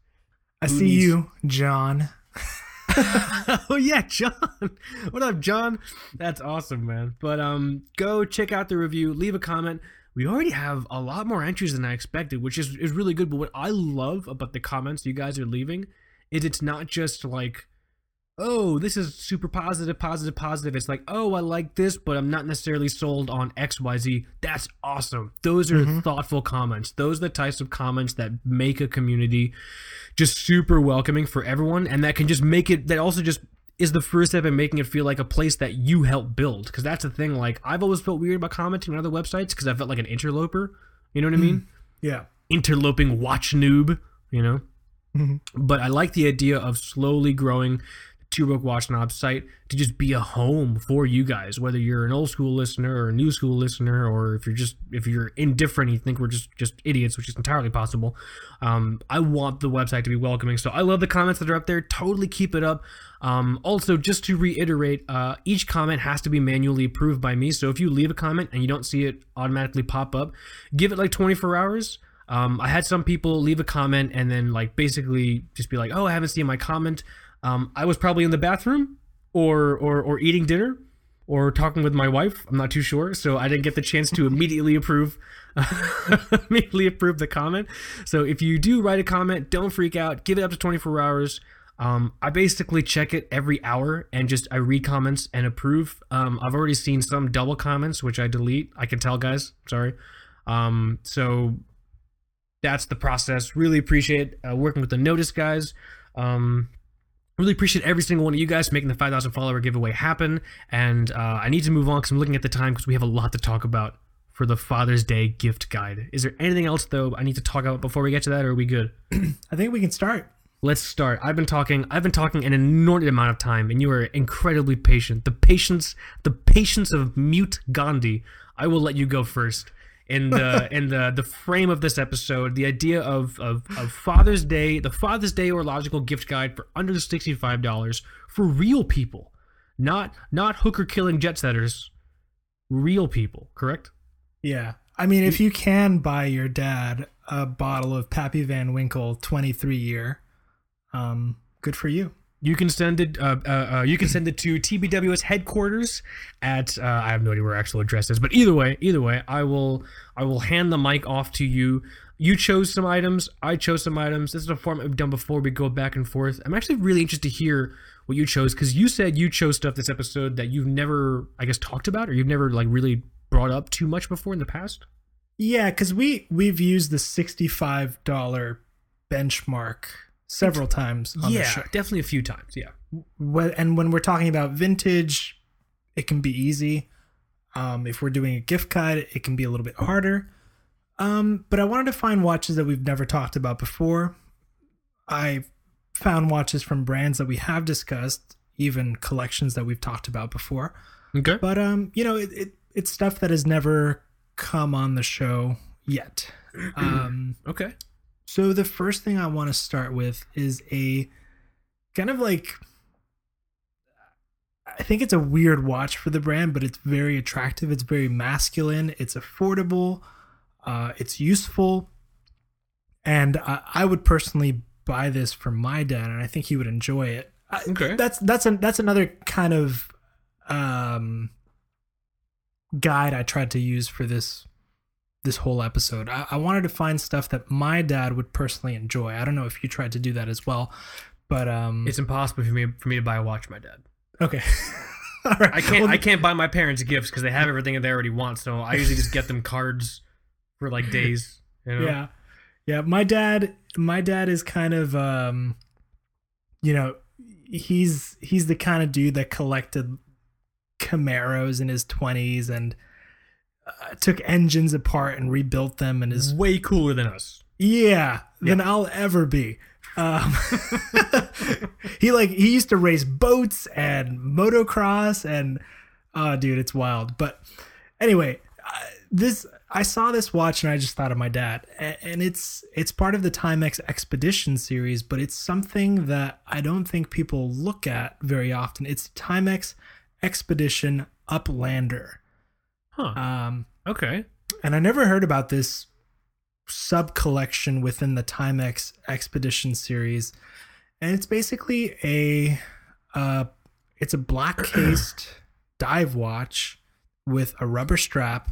I see Booties. you, John. oh yeah, John. What up, John? That's awesome, man. But um go check out the review, leave a comment. We already have a lot more entries than I expected, which is, is really good. But what I love about the comments you guys are leaving is it's not just like, oh, this is super positive, positive, positive. It's like, oh, I like this, but I'm not necessarily sold on XYZ. That's awesome. Those are Mhm. thoughtful comments. Those are the types of comments that make a community just super welcoming for everyone and that can just make it that also just is the first step in making it feel like a place that you help build because that's the thing like i've always felt weird about commenting on other websites because i felt like an interloper you know what i mean Yeah. interloping watch noob you know Mhm. but i like the idea of slowly growing Two Broke Watch Snob site to just be a home for you guys, whether you're an old school listener or a new school listener, or if you're just if you're indifferent, you think we're just just idiots, which is entirely possible. Um, I want the website to be welcoming, so I love the comments that are up there. Totally keep it up. Um, also, just to reiterate, uh, each comment has to be manually approved by me. So if you leave a comment and you don't see it automatically pop up, give it like 24 hours. Um, I had some people leave a comment and then like basically just be like, "Oh, I haven't seen my comment." Um, I was probably in the bathroom or or or eating dinner or talking with my wife. I'm not too sure, so I didn't get the chance to immediately approve immediately approve the comment. So if you do write a comment, don't freak out. Give it up to 24 hours. Um, I basically check it every hour and just I read comments and approve. Um, I've already seen some double comments which I delete. I can tell, guys. Sorry. Um, so that's the process. Really appreciate uh, working with the Notice guys. Um, really appreciate every single one of you guys making the 5,000 follower giveaway happen. And uh, I need to move on because I'm looking at the time because we have a lot to talk about for the Father's Day gift guide. Is there anything else though I need to talk about before we get to that, or are we good? I think we can start. Let's start. I've been talking. I've been talking an inordinate amount of time, and you are incredibly patient. The patience, the patience of mute Gandhi. I will let you go first. In the in the the frame of this episode, the idea of, of of Father's Day, the Father's Day horological gift guide for under sixty five dollars for real people, not not hooker killing jet setters, real people. Correct? Yeah. I mean, if you can buy your dad a bottle of Pappy Van Winkle 23 year. Um, good for you. You can send it. Uh, uh, uh, you can send it to TBWS headquarters at. Uh, I have no idea where actual address is, but either way, either way, I will. I will hand the mic off to you. You chose some items. I chose some items. This is a format we've done before. We go back and forth. I'm actually really interested to hear what you chose because you said you chose stuff this episode that you've never, I guess, talked about or you've never like really brought up too much before in the past. Yeah, because we we've used the sixty-five dollar benchmark several times on yeah, definitely a few times. Yeah. And when we're talking about vintage, it can be easy. Um, if we're doing a gift card, it can be a little bit harder. Um, but I wanted to find watches that we've never talked about before. I found watches from brands that we have discussed, even collections that we've talked about before. Okay. But um, you know, it, it it's stuff that has never come on the show yet. Um, Okay. So the first thing I want to start with is a kind of like I think it's a weird watch for the brand, but it's very attractive. It's very masculine. It's affordable. Uh, it's useful, and I, I would personally buy this for my dad, and I think he would enjoy it. I, Okay. That's that's a, that's another kind of um, guide I tried to use for this this whole episode. I, I wanted to find stuff that my dad would personally enjoy. I don't know if you tried to do that as well, but um, It's impossible for me for me to buy a watch my dad. okay. All right. I can't Well, I can't buy my parents gifts because they have everything that they already want. So I usually just get them cards for like days. You know? Yeah. Yeah, my dad my dad is kind of um you know, he's he's the kind of dude that collected Camaros in his 20s and uh, took engines apart and rebuilt them and is way cooler than us. yeah than I'll ever be. Um, he like he used to race boats and motocross and oh dude it's wild. But anyway, uh, this I saw this watch and I just thought of my dad. And it's it's part of the Timex Expedition series, but it's something that I don't think people look at very often. It's Timex Expedition Uplander. Huh. Um, Okay. and I never heard about this sub collection within the Timex Expedition series. And it's basically a uh it's a black cased dive watch with a rubber strap,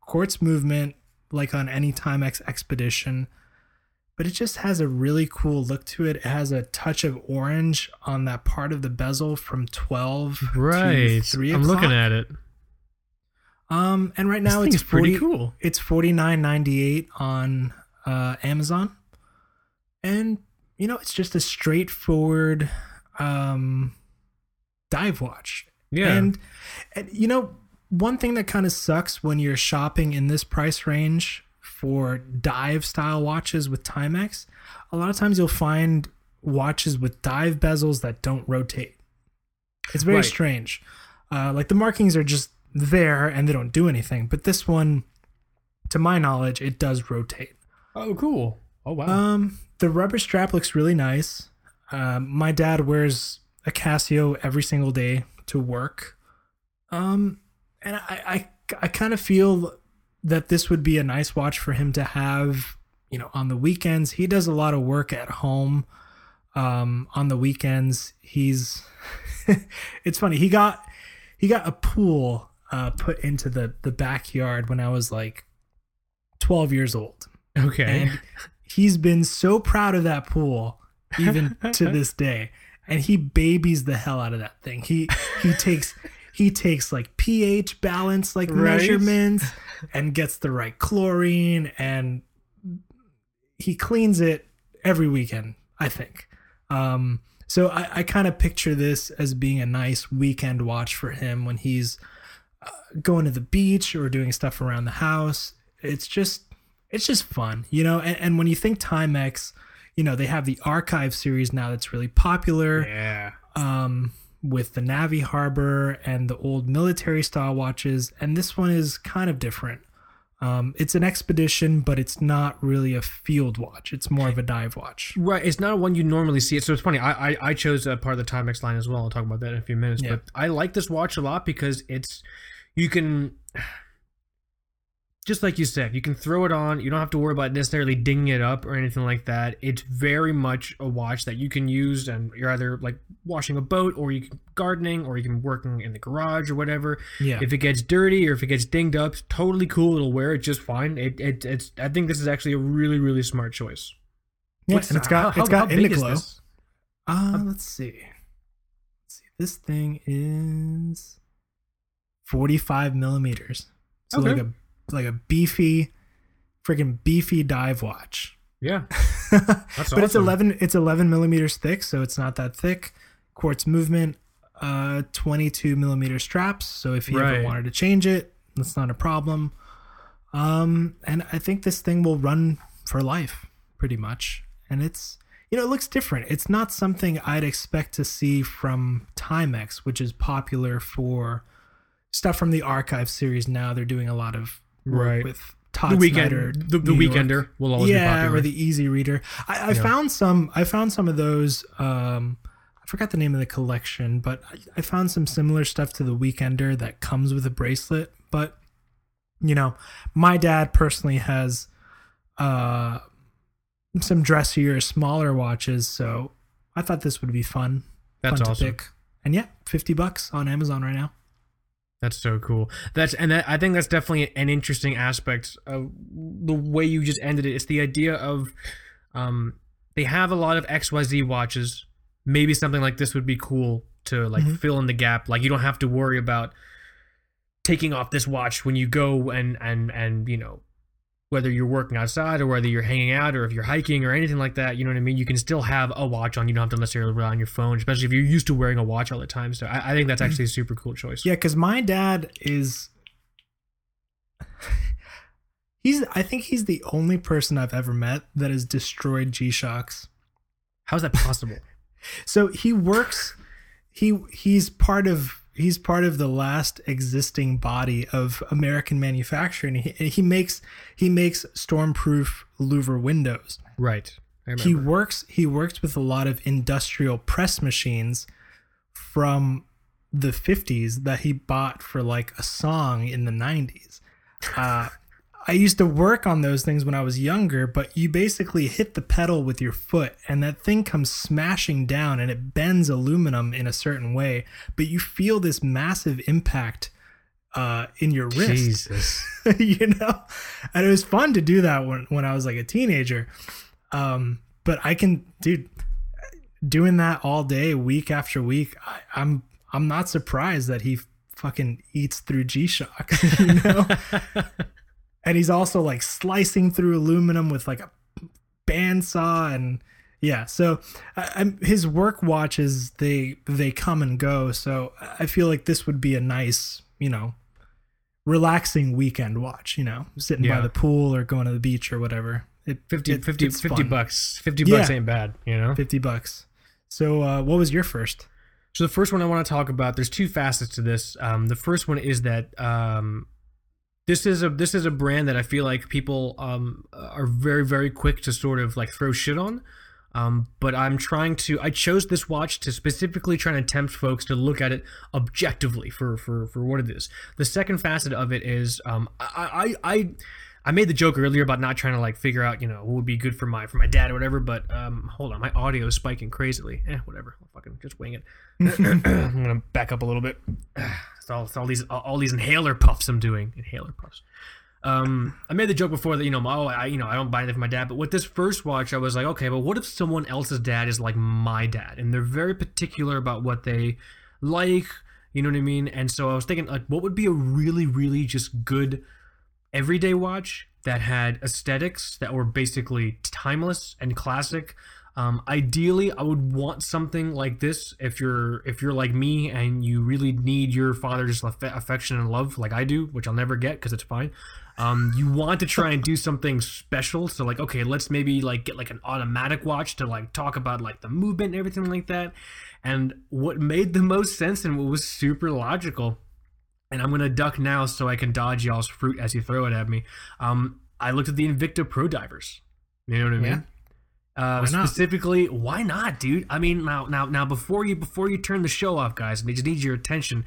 quartz movement like on any Timex Expedition. But it just has a really cool look to it. It has a touch of orange on that part of the bezel from 12 to Right. 3 I'm looking at it. Um, and right now it's is pretty cool. It's forty nine ninety eight on uh, Amazon, and you know it's just a straightforward um, dive watch. Yeah. And, and you know one thing that kind of sucks when you're shopping in this price range for dive style watches with Timex, a lot of times you'll find watches with dive bezels that don't rotate. It's very Right. strange. Uh, like the markings are just there and they don't do anything. But this one, to my knowledge, it does rotate. oh, cool. Oh wow. Um, the rubber strap looks really nice. Um, my dad wears a Casio every single day to work. Um, and I, I, I kind of feel that this would be a nice watch for him to have, you know, on the weekends. He does a lot of work at home. Um, on the weekends, he's, it's funny. He got, he got a pool, uh, put into the, the backyard when I was like 12 years old okay. and he's been so proud of that pool even to this day and he babies the hell out of that thing he he takes he takes like ph balance like Right. measurements and gets the right chlorine and he cleans it every weekend i think um so i, I kind of picture this as being a nice weekend watch for him when he's uh, going to the beach or doing stuff around the house it's just it's just fun, you know. And, and when you think Timex, you know they have the Archive series now that's really popular, yeah. um, with the Navi Harbor and the old military style watches, and this one is kind of different. Um, it's an expedition, but it's not really a field watch. It's more of a dive watch. Right, it's not one you normally see. So it's funny. I I, I chose a part of the Timex line as well. I'll talk about that in a few minutes. Yeah. But I like this watch a lot because it's you can. just like you said, you can throw it on. You don't have to worry about necessarily dinging it up or anything like that. It's very much a watch that you can use, and you're either like washing a boat, or you can gardening, or you can working in the garage or whatever. Yeah. If it gets dirty or if it gets dinged up, totally cool. It'll wear it just fine. It, it it's. I think this is actually a really really smart choice. yeah, What's- and it's got how- it's how got big is Indiglo. this? Uh, let's see. Let's see. This thing is 45 millimeters. So Okay. like a like a beefy, freaking beefy dive watch. Yeah, but that's it's 11 it's 11 millimeters thick, so it's not that thick. Quartz movement, uh, 22 millimeter straps. So if you Right. ever wanted to change it, that's not a problem. Um, and I think this thing will run for life, pretty much. And it's you know, it looks different. It's not something I'd expect to see from Timex, which is popular for stuff from the archive series. Now they're doing a lot of work Right. with Todd the weekend, Snyder, the, the weekender will always be yeah, popular. or the Easy Reader. I, I Yeah. found some. I found some of those. Um, I forgot the name of the collection, but I, I found some similar stuff to the Weekender that comes with a bracelet. But you know, my dad personally has uh, some dressier, smaller watches, so I thought this would be fun. That's fun awesome. And yeah, fifty bucks on Amazon right now. That's so cool. That's and that, I think that's definitely an interesting aspect of the way you just ended it. It's the idea of um, they have a lot of XYZ watches. Maybe something like this would be cool to like Mhm. fill in the gap. Like you don't have to worry about taking off this watch when you go and and and you know whether you're working outside or whether you're hanging out or if you're hiking or anything like that. You know what I mean? You can still have a watch on. You don't have to necessarily rely on your phone, especially if you're used to wearing a watch all the time. So I, I think that's mm-hmm. actually a super cool choice. Yeah, because my dad is. He's. I think he's the only person I've ever met that has destroyed G Shocks. How's that possible? So he works. He he's part of he's part of the last existing body of American manufacturing. He, he makes he makes stormproof louver windows. Right. He works he works with a lot of industrial press machines from the 50s that he bought for like a song in the 90s. Uh, I used to work on those things when I was younger, but you basically hit the pedal with your foot and that thing comes smashing down and it bends aluminum in a certain way, but you feel this massive impact uh, in your wrist. Jesus. you know? And it was fun to do that when, when i was like a teenager. Um but i can dude doing that all day week after week I, i'm i'm not surprised that he fucking eats through g-shock you know and he's also like slicing through aluminum with like a bandsaw and yeah so I, I'm, his work watches they they come and go so i feel like this would be a nice you know relaxing weekend watch you know sitting by the pool or going to the beach or whatever it, 50, it- 50, 50 bucks. 50 Yeah. bucks ain't bad, you know? 50 bucks so uh what was your first So the first one I want to talk about, there's two facets to this. Um, the first one is that um, this is a this is a brand that I feel like people um, are very very quick to sort of like throw shit on. Um, but I'm trying to. I chose this watch to specifically try and tempt folks to look at it objectively for for for what it is. The second facet of it is um, I, I I I made the joke earlier about not trying to like figure out you know what would be good for my for my dad or whatever. But um, hold on, my audio is spiking crazily. Eh, whatever. I'll fucking just wing it. I'm gonna back up a little bit. It's all, it's all these all, these inhaler puffs I'm doing. Inhaler puffs. Um, I made the joke before that you know, oh, I you know, I don't buy anything for my dad. But with this first watch, I was like, okay, but what if someone else's dad is like my dad, and they're very particular about what they like, you know what I mean? And so I was thinking, like, what would be a really, really just good everyday watch that had aesthetics that were basically timeless and classic. Um, ideally, I would want something like this if you're if you're like me and you really need your father's aff- affection and love, like I do, which I'll never get because it's fine. Um, you want to try and do something special, so like okay, let's maybe like get like an automatic watch to like talk about like the movement and everything like that. And what made the most sense and what was super logical and I'm gonna duck now so I can dodge y'all's fruit as you throw it at me. Um, I looked at the Invicta Pro Divers. You know what I mean? Yeah. Uh, Why not? specifically, why not, dude? I mean, now, now, now, before you before you turn the show off, guys, I just need your attention.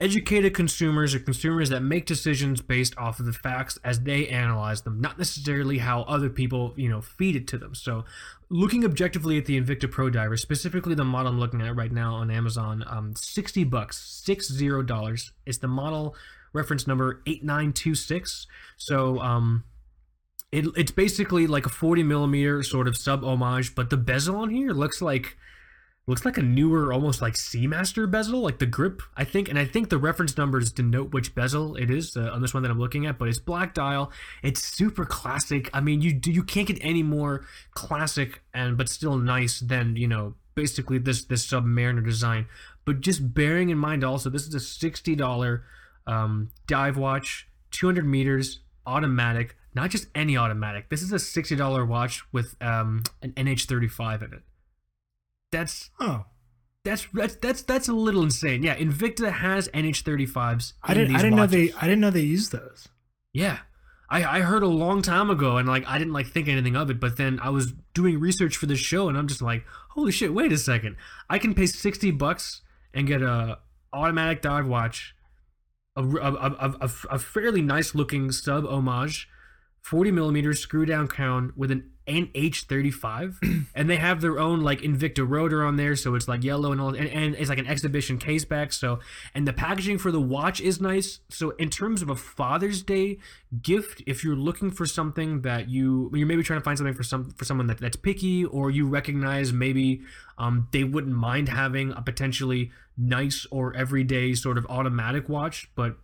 Educated consumers are consumers that make decisions based off of the facts as they analyze them, not necessarily how other people, you know, feed it to them. So, looking objectively at the Invicta Pro Diver, specifically the model I'm looking at right now on Amazon, um, 60 bucks, six zero dollars. It's the model reference number 8926. So, um, it, it's basically like a 40 millimeter sort of sub homage, but the bezel on here looks like looks like a newer, almost like Seamaster bezel, like the grip, I think. And I think the reference numbers denote which bezel it is uh, on this one that I'm looking at. But it's black dial. It's super classic. I mean, you you can't get any more classic and but still nice than you know basically this this Submariner design. But just bearing in mind also, this is a sixty dollar um, dive watch, 200 meters, automatic. Not just any automatic. This is a sixty dollar watch with um, an NH35 in it. That's Oh, that's that's that's that's a little insane. Yeah, Invicta has NH35s. I didn't. I didn't know they. I didn't know they used those. Yeah. I, I heard a long time ago and like I didn't like think anything of it, but then I was doing research for this show and I'm just like, holy shit, wait a second. I can pay 60 bucks and get a automatic dive watch, a, a, a, a, a fairly nice looking sub homage, 40 millimeters screw down crown with an NH35, and they have their own like Invicta rotor on there, so it's like yellow and all, and, and it's like an exhibition case back. So, and the packaging for the watch is nice. So, in terms of a Father's Day gift, if you're looking for something that you you're maybe trying to find something for some for someone that, that's picky, or you recognize maybe um, they wouldn't mind having a potentially nice or everyday sort of automatic watch, but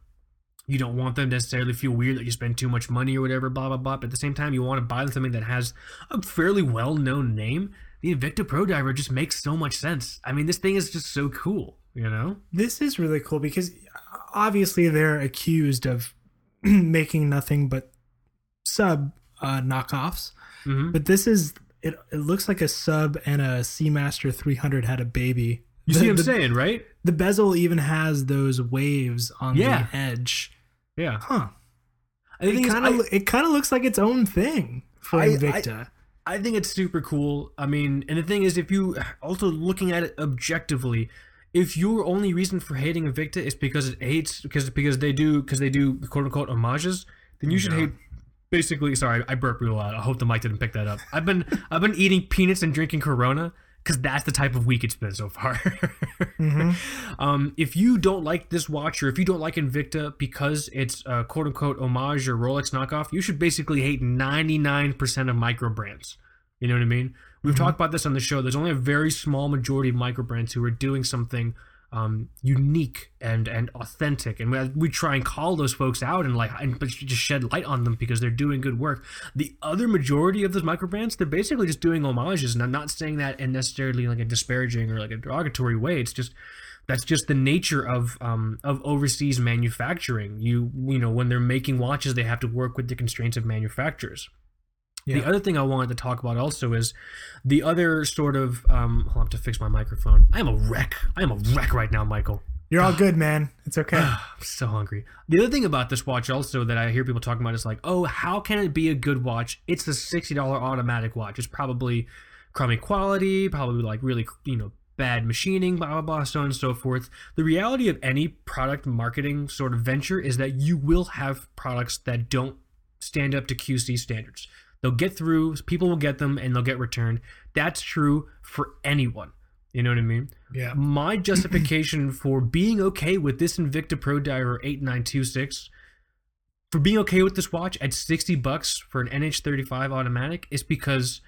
you don't want them to necessarily feel weird that you spend too much money or whatever, blah blah blah. But at the same time, you want to buy something that has a fairly well-known name. The Invicta Pro Diver just makes so much sense. I mean, this thing is just so cool, you know? This is really cool because obviously they're accused of making nothing but sub uh, knockoffs. hmm But this is it. It looks like a sub and a Seamaster 300 had a baby. You The- see what I'm the, saying, right? The bezel even has those waves on Yeah. the edge. Yeah. Huh. I It kind of it kind of looks like its own thing for I- I- Invicta. I think it's super cool. I mean, and the thing is, if you also looking at it objectively, if your only reason for hating Invicta is because it hates because because they do because they do quote unquote homages, then you should hate. Basically, sorry, I burped real loud. I hope the mic didn't pick that up. I've been I've been eating peanuts and drinking Corona because that's the type of week it's been so far. Mhm. um, if you don't like this watch or if you don't like Invicta because it's a quote unquote homage or Rolex knockoff, you should basically hate 99% of micro brands. You know what I mean? We've Mhm. talked about this on the show. There's only a very small majority of micro brands who are doing something um, unique and and authentic, and we, we try and call those folks out and like and just shed light on them because they're doing good work. The other majority of those micro brands, they're basically just doing homages, and I'm not saying that in necessarily like a disparaging or like a derogatory way. It's just that's just the nature of um, of overseas manufacturing. You you know when they're making watches, they have to work with the constraints of manufacturers. Yeah. The other thing I wanted to talk about also is the other sort of. Um, I'll have to fix my microphone. I am a wreck. I am a wreck right now, Michael. You're all good, man. It's okay. I'm so hungry. The other thing about this watch also that I hear people talking about is like, oh, how can it be a good watch? It's a sixty dollar automatic watch. It's probably crummy quality, probably like really you know bad machining, blah blah blah, so on and so forth. The reality of any product marketing sort of venture is that you will have products that don't stand up to QC standards. They'll get through, people will get them, and they'll get returned. That's true for anyone. You know what I mean? yeah. my justification for being okay with this Invicta Pro Diver 8926 for being okay with this watch at 60 bucks for an NH35 automatic is because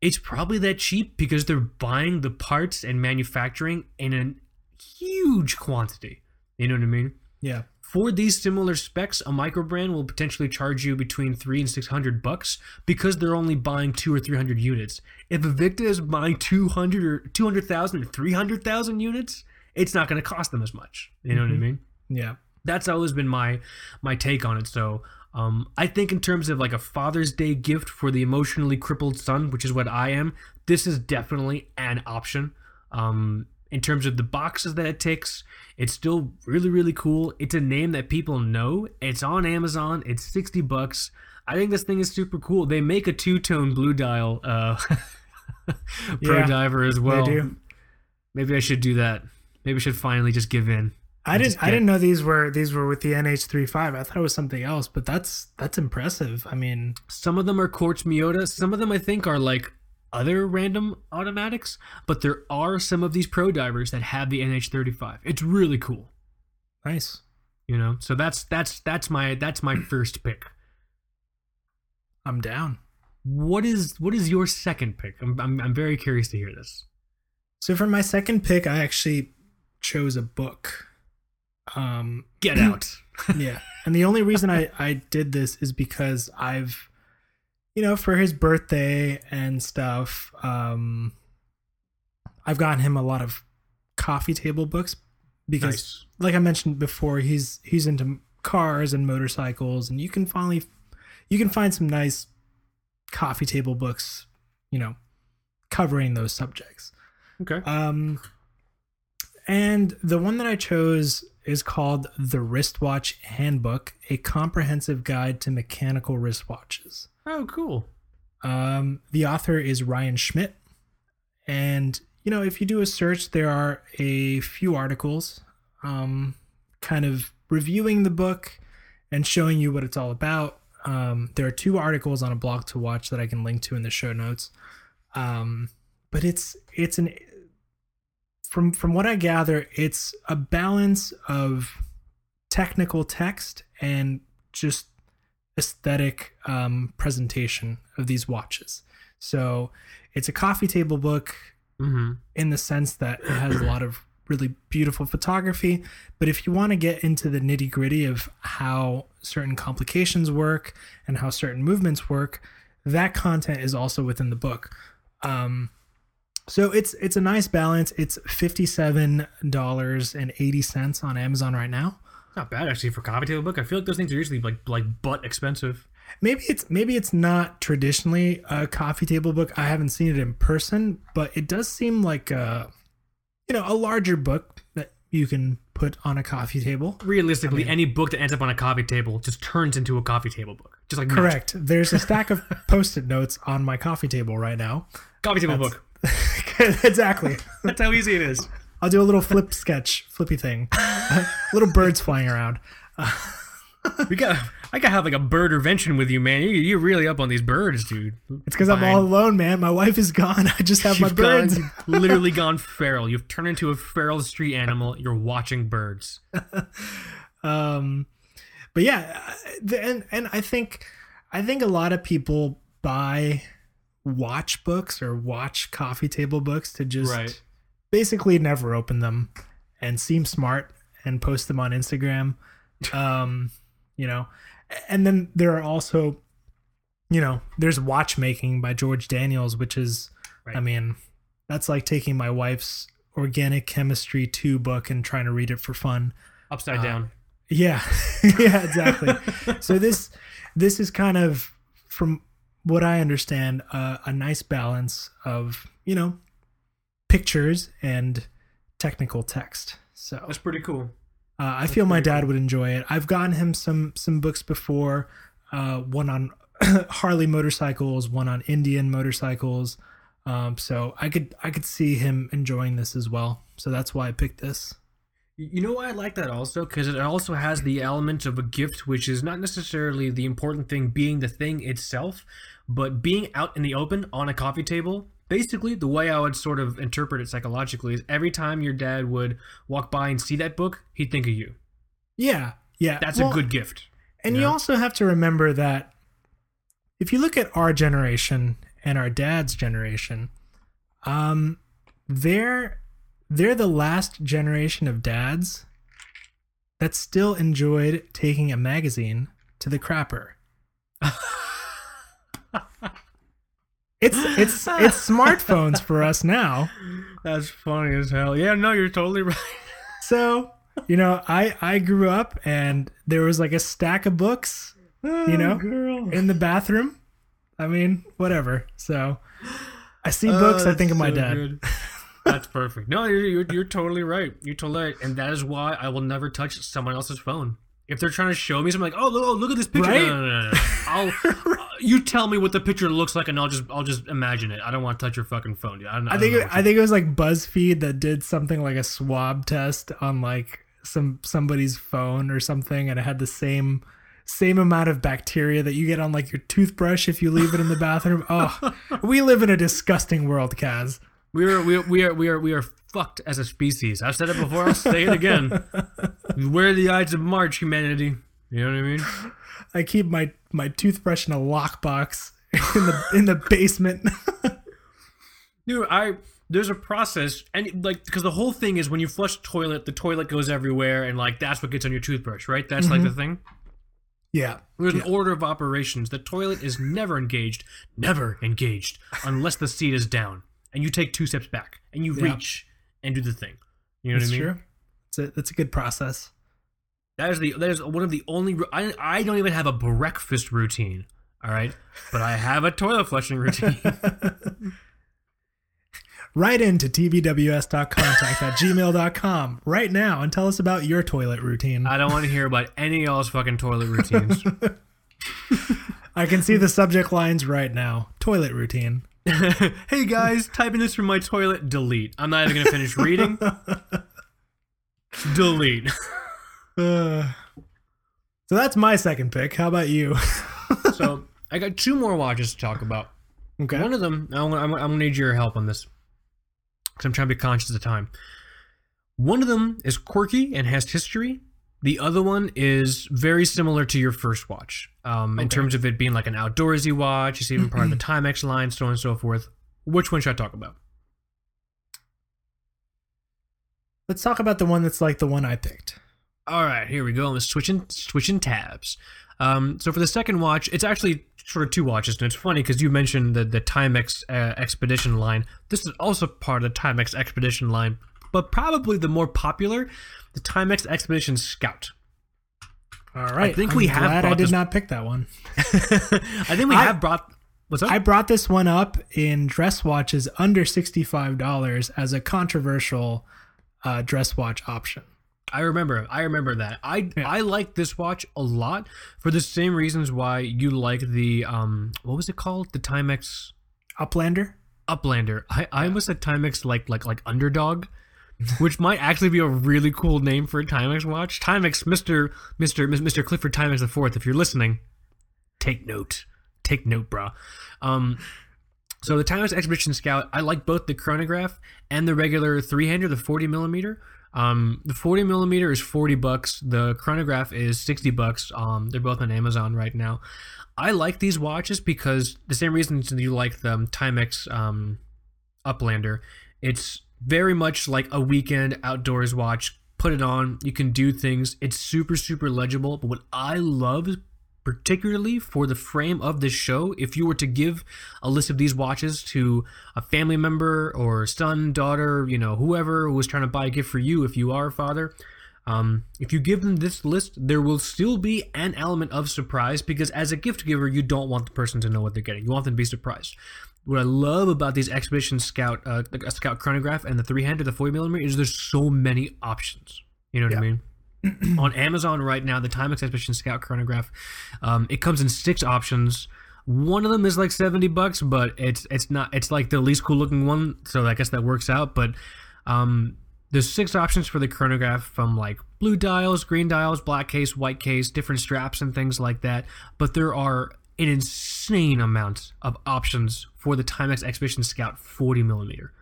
it's probably that cheap because they're buying the parts and manufacturing in a huge quantity. You know what I mean? Yeah. For these similar specs, a micro brand will potentially charge you between three and six hundred bucks because they're only buying two or three hundred units. If Invicta is buying two hundred or two hundred thousand or three hundred thousand units, it's not going to cost them as much. You know what I Mhm. mean? Yeah. That's always been my my take on it. So um, I think in terms of like a Father's Day gift for the emotionally crippled son, which is what I am, this is definitely an option. Um, in terms of the boxes that it ticks, it's still really really cool. It's a name that people know. It's on Amazon. It's sixty bucks. I think this thing is super cool. They make a two tone blue dial uh, pro Yeah, diver as well. they do. Maybe I should do that. Maybe I should finally just give in. I just didn't. I didn't know these were these were with the NH35. I thought it was something else, but that's that's impressive. I mean, Some of them are Quartz Miyota. Some of them I think are like other random automatics, but there are some of these pro divers that have the NH35. It's really cool, nice. you know. So that's that's that's my that's my first pick. I'm down. What is what is your second pick? I'm I'm, I'm very curious to hear this. So for my second pick, I actually chose a book. Um, Get out. yeah, and the only reason I I did this is because I've, you know, for his birthday and stuff, um, I've gotten him a lot of coffee table books because nice. like I mentioned before, he's he's into cars and motorcycles, and you can finally you can find some nice coffee table books, you know, covering those subjects. Okay. Um, and the one that I chose is called The Wristwatch Handbook: A Comprehensive Guide to Mechanical Wristwatches. Oh, cool. Um, the author is Ryan Schmidt. And, you know, if you do a search, there are a few articles um, kind of reviewing the book and showing you what it's all about. Um, there are two articles on a blog to watch that I can link to in the show notes. Um, but it's it's an from from what I gather, it's a balance of technical text and just aesthetic um, presentation of these watches. So it's a coffee table book Mm-hmm. in the sense that it has a lot of really beautiful photography. But if you want to get into the nitty gritty of how certain complications work and how certain movements work, that content is also within the book. Um, so it's it's a nice balance. It's fifty seven dollars and eighty cents on Amazon right now. Not bad actually for a coffee table book. I feel like those things are usually like like butt expensive. maybe it's maybe it's not traditionally a coffee table book. I haven't seen it in person, but it does seem like a you know a larger book that you can put on a coffee table. Realistically, I mean- any book that ends up on a coffee table just turns into a coffee table book. Just like magic. Correct. There's a stack of post-it notes on my coffee table right now. Coffee table That's- book. exactly. That's how easy it is. I'll do a little flip sketch, flippy thing. little birds flying around. We got. I gotta have like a bird intervention with you, man. You, you're really up on these birds, dude. It's because I'm all alone, man. My wife is gone. I just have my You've birds. gone- literally gone feral. You've turned into a feral street animal. You're watching birds. um but yeah uh, the- and and i think i think a lot of people buy watch books or watch coffee table books to just Right. Basically never open them and seem smart and post them on instagram um you know and then there are also you know there's watchmaking by george daniels which is Right. i mean that's like taking my wife's organic chemistry 2 book and trying to read it for fun Upside Uh, down. yeah, yeah, exactly. so this this is kind of, from what I understand, uh, a nice balance of you know pictures and technical text. So That's pretty cool. uh, I feel my dad would enjoy it. I've gotten him some some books before, uh, one on Harley motorcycles, one on Indian motorcycles. Um, so I could I could see him enjoying this as well. So that's why I picked this. You know why I like that also? Because it also has the element of a gift, which is not necessarily the important thing being the thing itself, but being out in the open on a coffee table. Basically, the way I would sort of interpret it psychologically is every time your dad would walk by and see that book, he'd think of you. Yeah, yeah, That's Well, a good gift. And you you also have to remember that if you look at our generation and our dad's generation, um, they're they're the last generation of dads that still enjoyed taking a magazine to the crapper. it's it's it's smartphones for us now. That's funny as hell. Yeah, no, you're totally right. So, you know, I I grew up and there was like a stack of books You oh, know? girl. in the bathroom. I mean, whatever. So I see Oh, books, I think of my so dad. good. That's perfect. No, you're, you're you're totally right. You're totally right, and that is why I will never touch someone else's phone. If they're trying to show me something, like, oh, look, oh, look at this picture. Right? No, no, no, no. I'll, uh, you tell me what the picture looks like, and I'll just, I'll just imagine it. I don't want to touch your fucking phone, dude. I, don't, I don't think it, I think it was like BuzzFeed that did something like a swab test on like some somebody's phone or something, and it had the same same amount of bacteria that you get on like your toothbrush if you leave it in the bathroom. Oh, we live in a disgusting world, Kaz. We are we are we are we are we are fucked as a species. I've said it before. I'll say it again. Wear the Ides of March, humanity? You know what I mean? I keep my my toothbrush in a lockbox in the in the basement. Dude, I there's a process and like because the whole thing is when you flush the toilet, the toilet goes everywhere and like that's what gets on your toothbrush, right? That's like the mm-hmm. thing. yeah. There's an order of operations. The toilet is never engaged, never engaged unless the seat is down and you take two steps back and you Yeah. reach and do the thing. You know That's what I mean? true. It's a, it's a good process. That is the that is one of the only I I don't even have a breakfast routine. All right, but I have a toilet flushing routine. Write into tbws.contact at gmail.com right now and tell us about your toilet routine. I don't want to hear about any of y'all's fucking toilet routines. I can see the subject lines right now. Toilet routine. hey guys, typing this from my toilet. Delete. I'm not even gonna finish reading. Delete. Uh, so that's my second pick. How about you? So I got two more watches to talk about. okay. One of them, I'm, I'm, I'm gonna need your help on this because I'm trying to be conscious of the time. One of them is quirky and has history. The other one is very similar to your first watch, um, in terms of it being like an outdoorsy watch. It's even part of the Timex line, so on and so forth. Which one should I talk about? Let's talk about the one that's like the one I picked. All right, here we go. I'm switching switching tabs. Um, so for the second watch, it's actually sort of two watches, and it's funny because you mentioned the the Timex uh, Expedition line. This is also part of the Timex Expedition line, but probably the more popular, the Timex Expedition Scout. All right. think I'm we have glad I did this- not pick that one. I think we I- have brought. What's up? I brought this one up in dress watches under $65 as a controversial uh, dress watch option. I remember. I remember that. I Yeah. I like this watch a lot for the same reasons why you like the um what was it called the Timex Uplander? Uplander. I, I almost said Timex like like like underdog, which might actually be a really cool name for a Timex watch. Timex, Mister Mister Mister Clifford Timex the Fourth. If you're listening, take note. Take note, brah. Um, so the Timex Expedition Scout, I like both the chronograph and the regular three hander, the 40 millimeter. Um, the 40 millimeter is 40 bucks. The chronograph is 60 bucks. Um, they're both on Amazon right now. I like these watches because the same reasons you like the Timex um, Uplander. It's very much like a weekend outdoors watch. Put it on, you can do things. It's super, super legible. But what I love, particularly for the frame of this show, if you were to give a list of these watches to a family member or son, daughter, you know, whoever who was trying to buy a gift for you, if you are a father, um, if you give them this list, there will still be an element of surprise because as a gift giver, you don't want the person to know what they're getting. You want them to be surprised. What I love about these Expedition Scout, uh, the Scout chronograph and the three hander, the 40 millimeter, is there's so many options. You know what I mean? on Amazon right now, the Timex Expedition Scout chronograph, um, it comes in six options. One of them is like seventy bucks, but it's it's not. It's like the least cool looking one, so I guess that works out. But um, there's six options for the chronograph from like blue dials, green dials, black case, white case, different straps and things like that. But there are an insane amount of options for the Timex Expedition Scout 40 millimeter.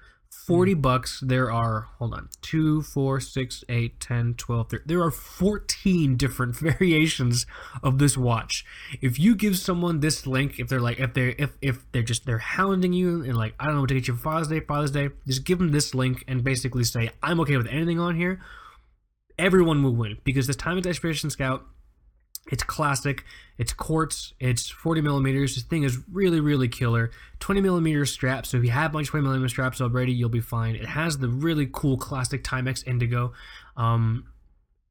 40 hmm. bucks. There are, hold on, 2, 4, 6, 8, 10, 12, 13. There are 14 different variations of this watch. If you give someone this link, if they're like, if they're, if, if they're just, they're hounding you and like, I don't know what to get you for Father's Day, Father's Day, just give them this link and basically say, I'm okay with anything on here. Everyone will win because this Timex Expedition Scout it's classic. It's quartz. It's 40 millimeters. This thing is really, really killer. 20 millimeter straps. So if you have a bunch of 20 millimeter straps already, you'll be fine. It has the really cool classic Timex Indigo. Um,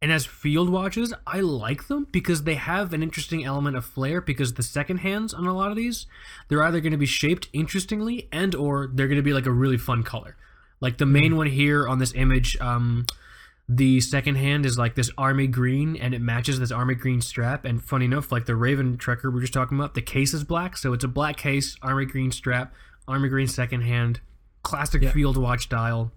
and as field watches, I like them because they have an interesting element of flair. Because the second hands on a lot of these, they're either going to be shaped interestingly and or they're going to be like a really fun color. Like the main one here on this image, um, the second hand is like this army green and it matches this army green strap and funny enough like the raven trekker we were just talking about the case is black so it's a black case army green strap army green second hand classic Yeah. field watch dial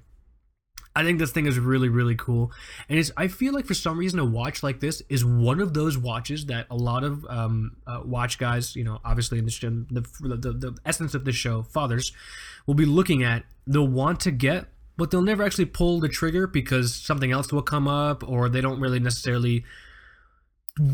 I think this thing is really really cool, and it's I feel like for some reason a watch like this is one of those watches that a lot of um, uh, watch guys, you know, obviously in the, the, the the essence of this show, fathers, will be looking at. They'll want to get, but they'll never actually pull the trigger because something else will come up, or they don't really necessarily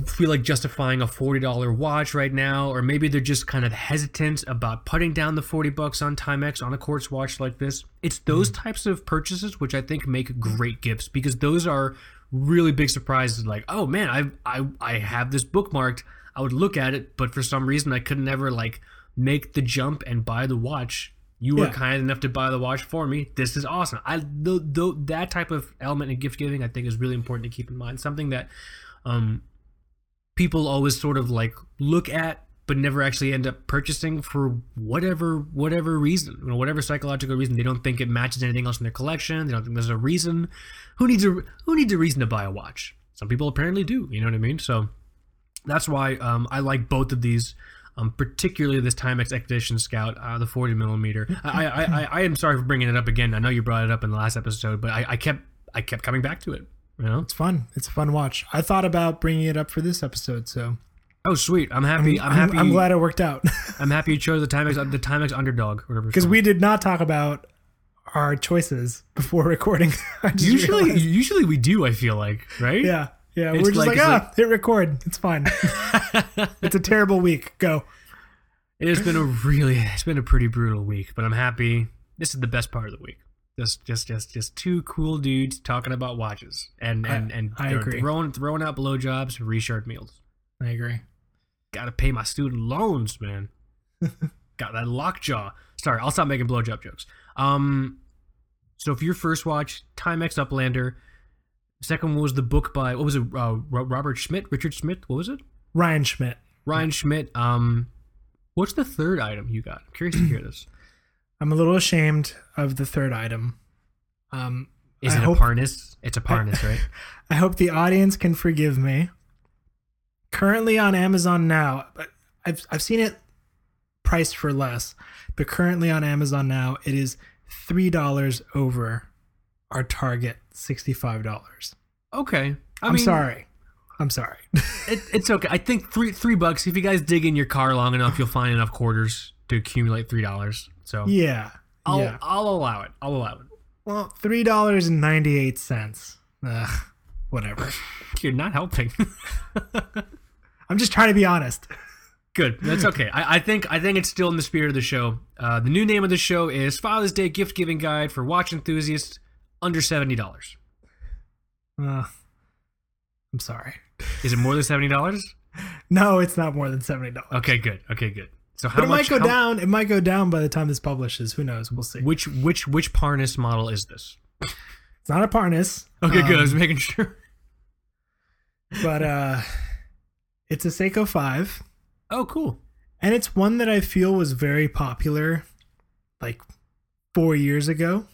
feel like justifying a $40 watch right now or maybe they're just kind of hesitant about putting down the 40 bucks on Timex on a quartz watch like this. It's those mm-hmm. types of purchases which I think make great gifts because those are really big surprises like, "Oh man, I I I have this bookmarked. I would look at it, but for some reason I could never like make the jump and buy the watch. You were kind enough to buy the watch for me. This is awesome. I the, the, that type of element in gift giving I think is really important to keep in mind. Something that um people always sort of like look at but never actually end up purchasing for whatever whatever reason you know, whatever psychological reason they don't think it matches anything else in their collection they don't think there's a reason who needs a who needs a reason to buy a watch some people apparently do you know what i mean so that's why um, i like both of these um, particularly this Timex Expedition Scout, uh, the 40 millimeter. I, I, I, I am sorry for bringing it up again. I know you brought it up in the last episode, but I, I kept I kept coming back to it. You know, it's fun. It's a fun watch. I thought about bringing it up for this episode, so. Oh sweet! I'm happy. I'm, I'm happy. I'm, glad it worked out. I'm happy you chose the Timex the Timex underdog, whatever. Because we did not talk about our choices before recording. usually, realized. usually we do. I feel like, right? Yeah, yeah. It's we're just like, like ah, like, hit record. It's fine. it's a terrible week. Go. It has been a really, it's been a pretty brutal week, but I'm happy. This is the best part of the week. Just, just, just, just two cool dudes talking about watches and and and I agree. throwing throwing out blowjobs, Richard Milles. I agree. Got to pay my student loans, man. Got that lockjaw. Sorry, I'll stop making blowjob jokes. Um, so for your first watch, Timex Uplander. Second one was the book by what was it? Uh, Robert Schmidt, Richard Schmidt. What was it? Ryan Schmidt. Ryan Schmidt. Um, what's the third item you got? I'm curious to hear this. I'm a little ashamed of the third item. Um, Is I it hope, a Parnis? It's a Parnis, right? I hope the audience can forgive me. Currently on Amazon now, I've I've seen it priced for less, but currently on Amazon now, it is three dollars over our target sixty five dollars. Okay, I am sorry. I'm sorry. it, it's okay. I think three three bucks. If you guys dig in your car long enough, you'll find enough quarters to accumulate three dollars. So yeah, I'll yeah. I'll allow it. I'll allow it. Well, three dollars and ninety eight cents. Whatever. You're not helping. I'm just trying to be honest. Good. That's okay. I, I, think I think it's still in the spirit of the show. Uh, the new name of the show is Father's Day Gift Giving Guide for Watch Enthusiasts under seventy dollars. Uh, I'm sorry. Is it more than seventy dollars? No, it's not more than seventy dollars. Okay, good. Okay, good. So how but it much, might go how, down. It might go down by the time this publishes. Who knows? We'll see. Which which which Parnis model is this? It's not a Parnis. Okay, um, good. I was um, making sure. but uh, it's a Seiko Five. Oh, cool. And it's one that I feel was very popular, like four years ago.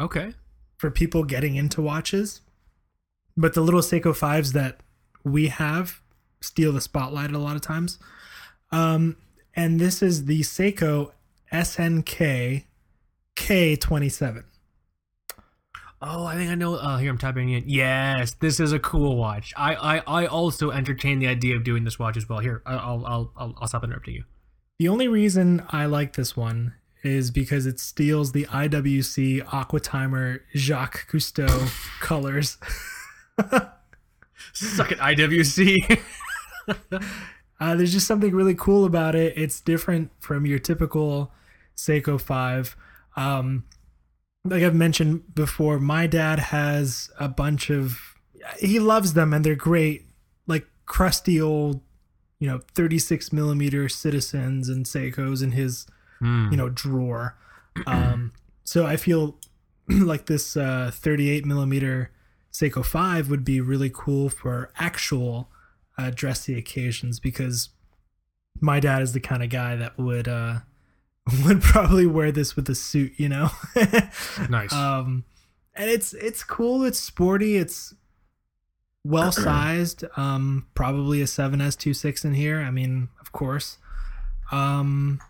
Okay. For people getting into watches, but the little Seiko Fives that we have steal the spotlight a lot of times. Um, and this is the Seiko SNK K27. Oh, I think I know. Uh, here I'm typing in. Yes, this is a cool watch. I, I, I also entertain the idea of doing this watch as well. Here, I'll, I'll, I'll, I'll stop interrupting you. The only reason I like this one is because it steals the IWC Aquatimer Jacques Cousteau colors. Suck it, IWC. Uh, there's just something really cool about it. It's different from your typical Seiko 5. Um, like I've mentioned before, my dad has a bunch of, he loves them and they're great, like crusty old, you know, 36 millimeter citizens and Seikos in his, mm. you know, drawer. Um, so I feel like this uh, 38 millimeter Seiko 5 would be really cool for actual uh, dressy occasions because my dad is the kind of guy that would uh, would probably wear this with a suit, you know. nice. Um, and it's it's cool. It's sporty. It's well sized. Um, probably a seven S two six in here. I mean, of course. Um,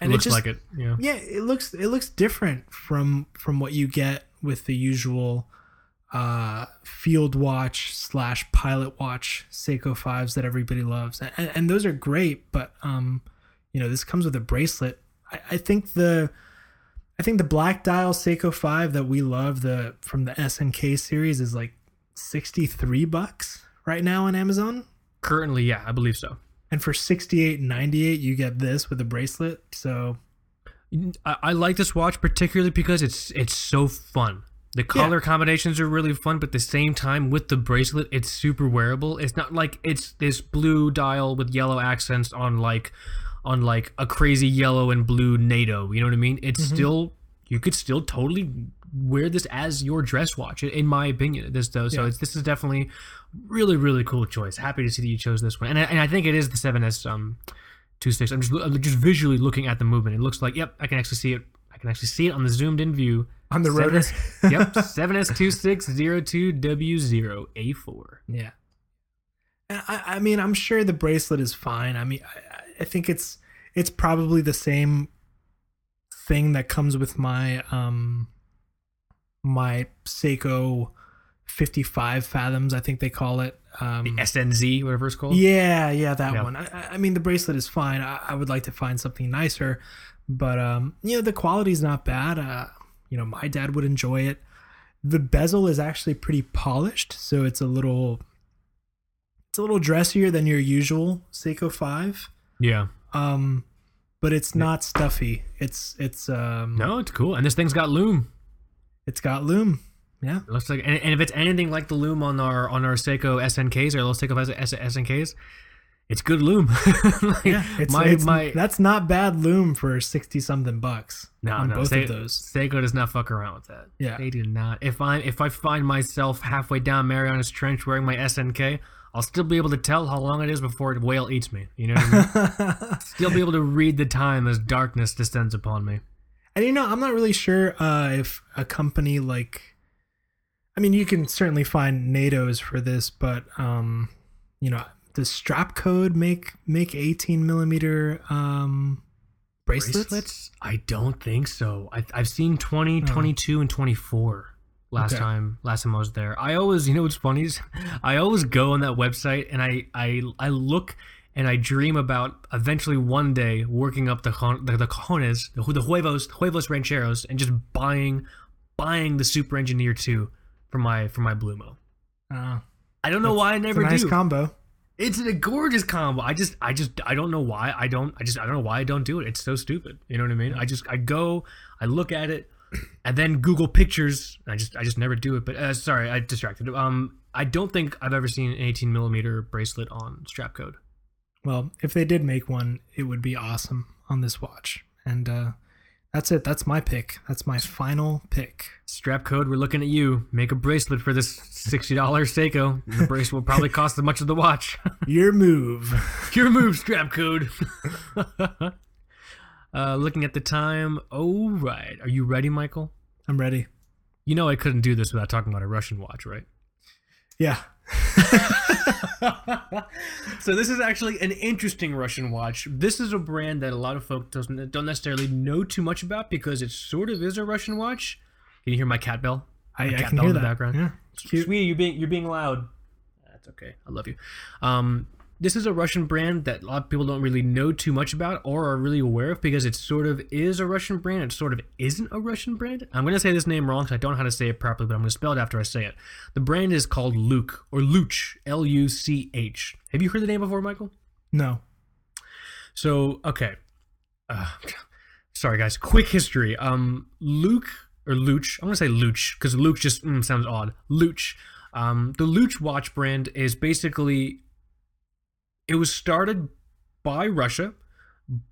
and it looks it just, like it. Yeah. Yeah, it looks it looks different from from what you get with the usual uh, field watch slash pilot watch Seiko fives that everybody loves, and, and those are great. But um, you know, this comes with a bracelet. I, I think the I think the black dial Seiko five that we love the from the SNK series is like sixty three bucks right now on Amazon. Currently, yeah, I believe so. And for sixty eight ninety eight, you get this with a bracelet. So I, I like this watch particularly because it's it's so fun. The color Yeah. combinations are really fun, but at the same time, with the bracelet, it's super wearable. It's not like it's this blue dial with yellow accents on like on like a crazy yellow and blue NATO. You know what I mean? It's mm-hmm. still you could still totally wear this as your dress watch, in my opinion. This though, so Yeah. it's this is definitely really really cool choice. Happy to see that you chose this one, and I, and I think it is the 7S um two six. I'm just I'm just visually looking at the movement. It looks like yep, I can actually see it. I can actually see it on the zoomed in view. on the rotor. 7S yep, 7S2602W0A4. Yeah. I, I mean, I'm sure the bracelet is fine. I mean, I, I think it's it's probably the same thing that comes with my um my Seiko 55 fathoms. I think they call it. Um, The SNZ, whatever it's called. yeah, yeah, that Yeah. one. I, I- mean, the bracelet is fine. I, I would like to find something nicer, but um, you know, the quality's not bad. Uh, you know, my dad would enjoy it. The bezel is actually pretty polished, so it's a little, it's a little dressier than your usual Seiko Five. Yeah. Um, but it's not stuffy. It's it's um, No, it's cool. And this thing's got loom. It's got loom. Yeah, It looks like, and, and if it's anything like the loom on our on our Seiko SNKs or those Seiko S- SNKs, it's good loom. Like, yeah. It's, my it's my that's not bad loom for sixty something bucks no on no both Se- of those. Seiko does not fuck around with that. Yeah. they do not. If I if I find myself halfway down Mariana's Trench wearing my SNK, I'll still be able to tell how long it is before a whale eats me. You know what I mean? still be able to read the time as darkness descends upon me. And you know, I'm not really sure uh, if a company like, I mean, you can certainly find NATO's for this, but um, you know, does Strap Code make make 18 millimeter um, bracelets? I don't think so. I, I've seen 20, 22, and 24 last Okay. time last time I was there. I always, you know what's funny is I always go on that website and I I, I look and I dream about eventually one day working up the con- the, the cojones, the, the huevos, huevos rancheros, and just buying buying the Super Engineer 2 for my for my Blumo. Uh, I don't know why I it's never a nice do. combo. It's a gorgeous combo. I just, I just, I don't know why I don't. I just, I don't know why I don't do it. It's so stupid. You know what I mean? I just, I go, I look at it, and then Google pictures. And I just, I just never do it. But uh, sorry, I distracted. Um, I don't think I've ever seen an 18 millimeter bracelet on strap code. Well, if they did make one, it would be awesome on this watch. And uh, that's it. That's my pick. That's my final pick. Strap code, we're looking at you. Make a bracelet for this $60 Seiko. The bracelet will probably cost as much as the watch. Your move. Your move, strap code. uh, looking at the time. Oh, right. Are you ready, Michael? I'm ready. You know I couldn't do this without talking about a Russian watch, right? Yeah. so this is actually an interesting Russian watch. This is a brand that a lot of folk doesn't don't necessarily know too much about because it sort of is a Russian watch. Can you hear my cat bell? I, My I cat can bell hear in the that. background. Yeah. Sweetie, you're being you're being loud. That's okay. I love you. Um, this is a Russian brand that a lot of people don't really know too much about or are really aware of because it sort of is a Russian brand. It sort of isn't a Russian brand. I'm going to say this name wrong because I don't know how to say it properly, but I'm going to spell it after I say it. The brand is called Luke or Luch, L U C H. Have you heard the name before, Michael? No. So okay, uh, sorry guys. Quick history. Um, Luke or Luch. I'm gonna say Luch because Luke just mm, sounds odd. Luch. Um, the Luch watch brand is basically. It was started by Russia,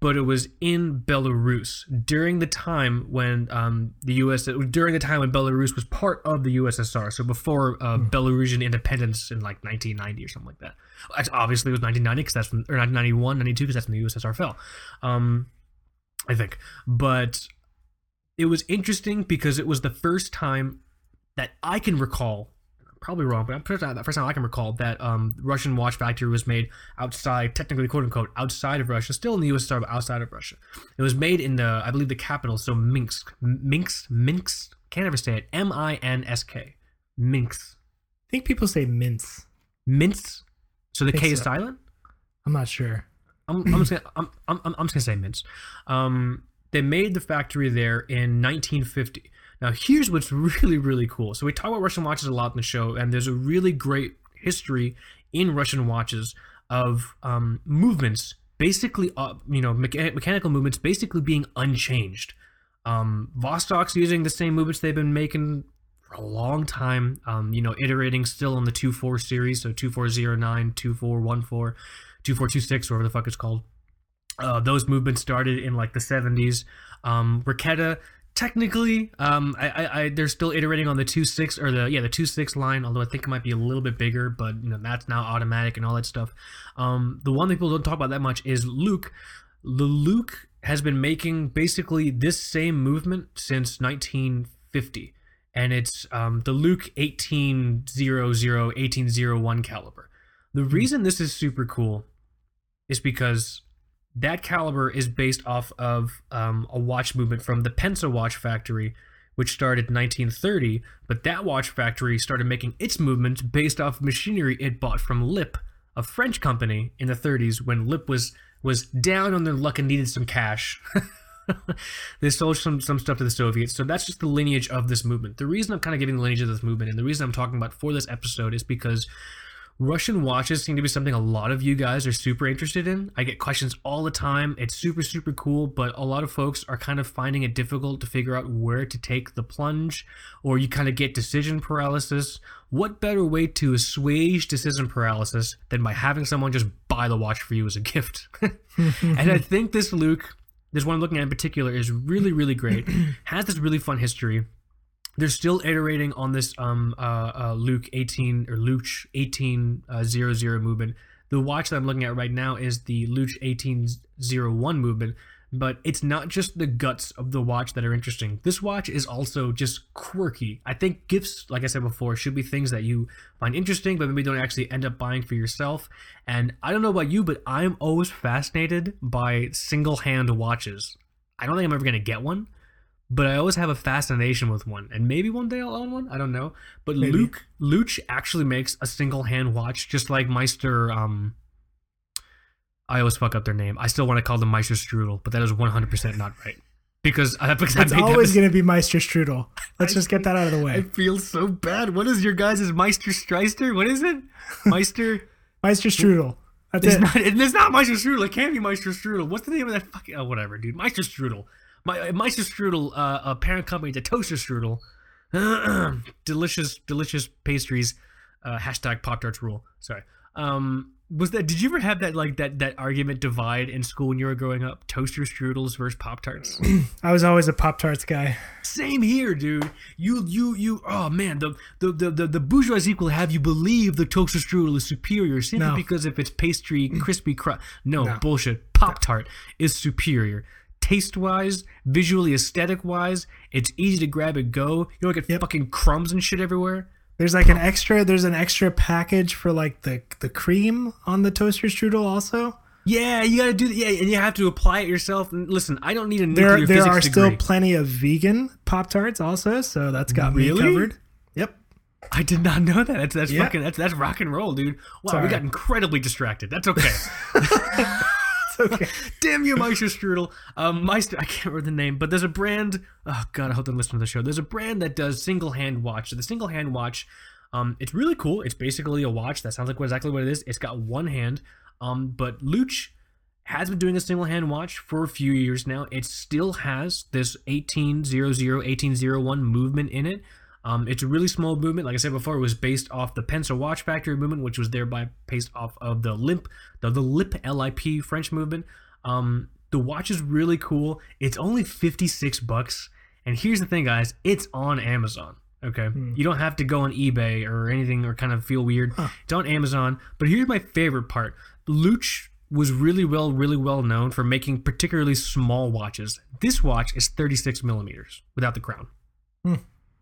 but it was in Belarus during the time when um, the U.S. during the time when Belarus was part of the USSR. So before uh, Belarusian independence in like 1990 or something like that. Obviously, it was 1990 because that's when, or 1991, 92 because that's when the USSR fell. Um, I think, but it was interesting because it was the first time that I can recall. Probably wrong, but I'm pretty sure the first time I can recall that um, Russian watch factory was made outside, technically quote unquote, outside of Russia, still in the USSR, but outside of Russia. It was made in the, I believe, the capital, so Minsk, Minsk, Minsk. Can't ever say it. M I N S K. Minsk. I think people say mince. Mince. So the K is silent. I'm not sure. I'm, I'm just gonna I'm, I'm, I'm I'm just gonna say mince. Um, they made the factory there in 1950. Now here's what's really really cool. So we talk about Russian watches a lot in the show, and there's a really great history in Russian watches of um, movements, basically uh, you know mecha- mechanical movements, basically being unchanged. Um, Vostok's using the same movements they've been making for a long time. Um, you know, iterating still on the 2-4 series, so 2409, 2414. 2426 or whatever the fuck it's called. Uh, those movements started in like the 70s. Um, technically, um, I, I, I, they're still iterating on the 2.6 or the yeah the 2.6 line, although I think it might be a little bit bigger, but you know that's now automatic and all that stuff. Um, the one that people don't talk about that much is Luke. The Luke has been making basically this same movement since 1950, and it's um, the Luke 1800 1801 caliber. The reason this is super cool is because that caliber is based off of um, a watch movement from the Penza watch factory, which started in 1930. But that watch factory started making its movements based off machinery it bought from Lip, a French company, in the 30s when Lip was was down on their luck and needed some cash. they sold some some stuff to the Soviets. So that's just the lineage of this movement. The reason I'm kind of giving the lineage of this movement, and the reason I'm talking about for this episode, is because Russian watches seem to be something a lot of you guys are super interested in. I get questions all the time. It's super, super cool, but a lot of folks are kind of finding it difficult to figure out where to take the plunge, or you kind of get decision paralysis. What better way to assuage decision paralysis than by having someone just buy the watch for you as a gift? and I think this Luke, this one I'm looking at in particular, is really, really great. Has this really fun history they're still iterating on this um uh, uh Luke 18 or Luke 1800 movement. The watch that I'm looking at right now is the Luke 1801 movement, but it's not just the guts of the watch that are interesting. This watch is also just quirky. I think gifts, like I said before, should be things that you find interesting, but maybe don't actually end up buying for yourself. And I don't know about you, but I'm always fascinated by single hand watches. I don't think I'm ever gonna get one but I always have a fascination with one, and maybe one day I'll own one. I don't know. But Maybe. Luke Luch actually makes a single hand watch, just like Meister. Um, I always fuck up their name. I still want to call them Meister Strudel, but that is one hundred percent not right because I because It's I always going to be Meister Strudel. Let's just get that out of the way. I feel so bad. What is your guys' Meister Streister? What is it? Meister. Meister Strudel. That's It's it. not. It's not Meister Strudel. It can't be Meister Strudel. What's the name of that fucking? Oh, whatever, dude. Meister Strudel. My Meister Strudel, uh, a parent company to Toaster Strudel. delicious, delicious pastries. Uh, hashtag Pop Tarts rule. Sorry. Um, was that? Did you ever have that like that that argument divide in school when you were growing up? Toaster strudels versus Pop Tarts. I was always a Pop Tarts guy. Same here, dude. You, you, you. Oh man, the the the the, the bourgeoisie will have you believe the toaster strudel is superior simply No. because if it's pastry, crispy crust. No, No. bullshit. Pop tart is superior. Taste wise, visually, aesthetic wise, it's easy to grab and go. You don't get Yep. fucking crumbs and shit everywhere. There's like an extra. There's an extra package for like the the cream on the toaster strudel. Also, Yeah, you gotta do that. Yeah, and you have to apply it yourself. And listen, I don't need a nuclear there there are degree. still plenty of vegan Pop Tarts also. So that's got Really? me covered. Yep. I did not know that. That's that's Yeah. fucking that's that's rock and roll, dude. Wow, we got incredibly distracted. That's okay. Okay. Damn you, Meister Strudel. Um, Meister, I can't remember the name, but there's a brand. Oh God, I hope they listen to the show. There's a brand that does single hand watch. The single hand watch, um, it's really cool. It's basically a watch that sounds like exactly what it is. It's got one hand. Um, but Luch has been doing a single hand watch for a few years now. It still has this 1800 1801 movement in it. Um, it's a really small movement. Like I said before, it was based off the Penza Watch Factory movement, which was thereby based off of the Limp, the, the Lip LIP French movement. Um, the watch is really cool. It's only 56 bucks. And here's the thing, guys, it's on Amazon. Okay. You don't have to go on eBay or anything or kind of feel weird. It's on Amazon. But here's my favorite part. Luch was really well, really well known for making particularly small watches. This watch is 36 millimeters without the crown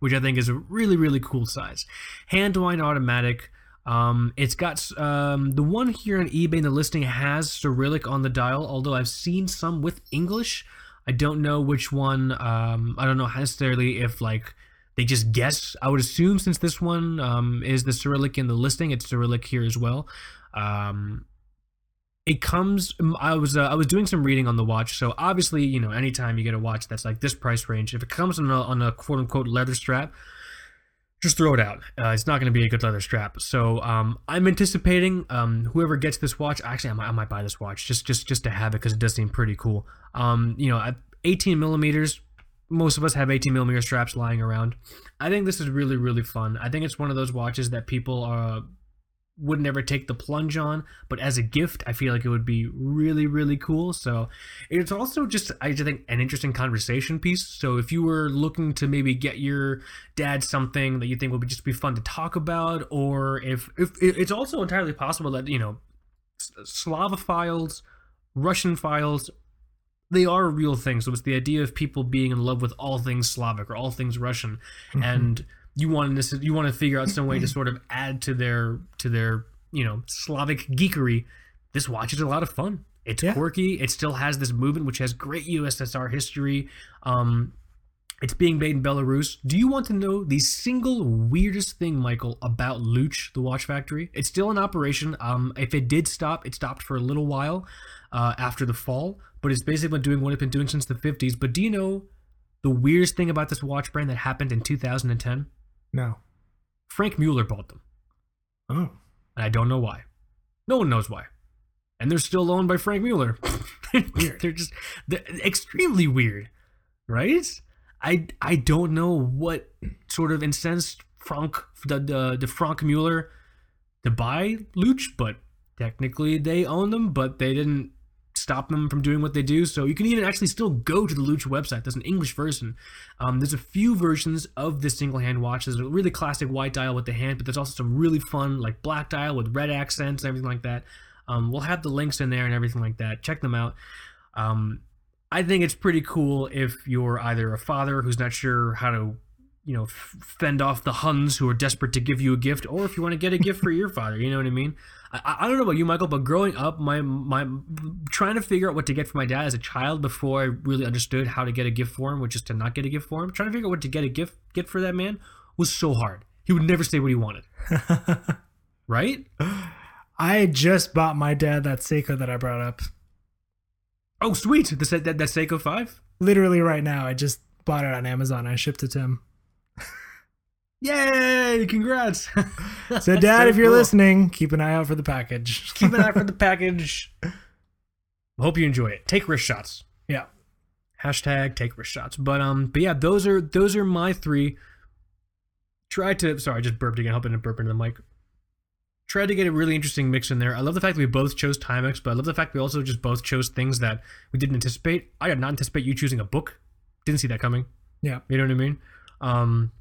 which I think is a really really cool size. Hand wind automatic. Um, it's got um, the one here on eBay the listing has Cyrillic on the dial, although I've seen some with English. I don't know which one. Um, I don't know necessarily if like they just guess. I would assume since this one um, is the Cyrillic in the listing, it's Cyrillic here as well. Um, it comes. I was uh, I was doing some reading on the watch, so obviously you know anytime you get a watch that's like this price range, if it comes on a, on a quote unquote leather strap, just throw it out. Uh, it's not going to be a good leather strap. So um, I'm anticipating um, whoever gets this watch. Actually, I might, I might buy this watch just just just to have it because it does seem pretty cool. Um, you know, at 18 millimeters, most of us have 18 millimeter straps lying around. I think this is really really fun. I think it's one of those watches that people uh, would never take the plunge on, but as a gift, I feel like it would be really, really cool. So it's also just, I just think, an interesting conversation piece. So if you were looking to maybe get your dad something that you think would be just be fun to talk about, or if, if it's also entirely possible that, you know, Slavophiles, Russophiles, they are a real thing. So it's the idea of people being in love with all things Slavic or all things Russian. Mm-hmm. And you want to you want to figure out some way to sort of add to their to their you know Slavic geekery. This watch is a lot of fun. It's yeah. quirky. It still has this movement, which has great USSR history. Um, it's being made in Belarus. Do you want to know the single weirdest thing, Michael, about Luch, the watch factory? It's still in operation. Um, if it did stop, it stopped for a little while uh, after the fall, but it's basically been doing what it's been doing since the 50s. But do you know the weirdest thing about this watch brand that happened in 2010? No. Franck Muller bought them. Oh. And I don't know why. No one knows why. And they're still owned by Franck Muller. they're just they're extremely weird, right? I I don't know what sort of incensed Frank the the, the Franck Muller to buy Luch, but technically they own them, but they didn't stop them from doing what they do. So you can even actually still go to the Lucha website. There's an English version. Um, there's a few versions of this single hand watch. There's a really classic white dial with the hand, but there's also some really fun like black dial with red accents and everything like that. Um, we'll have the links in there and everything like that. Check them out. Um, I think it's pretty cool if you're either a father who's not sure how to you know fend off the Huns who are desperate to give you a gift, or if you want to get a gift for your father. You know what I mean? I, I don't know about you, Michael, but growing up, my my trying to figure out what to get for my dad as a child before I really understood how to get a gift for him, which is to not get a gift for him. Trying to figure out what to get a gift get for that man was so hard. He would never say what he wanted. right? I just bought my dad that Seiko that I brought up. Oh, sweet! The that that Seiko Five. Literally right now, I just bought it on Amazon. I shipped it to him. Yay! Congrats. so, Dad, so if you're cool. listening, keep an eye out for the package. keep an eye out for the package. Hope you enjoy it. Take wrist shots. Yeah. Hashtag take wrist shots. But um, but yeah, those are those are my three. Try to sorry, I just burped again, helping to burp into the mic. Tried to get a really interesting mix in there. I love the fact that we both chose Timex, but I love the fact we also just both chose things that we didn't anticipate. I did not anticipate you choosing a book. Didn't see that coming. Yeah. You know what I mean? Um,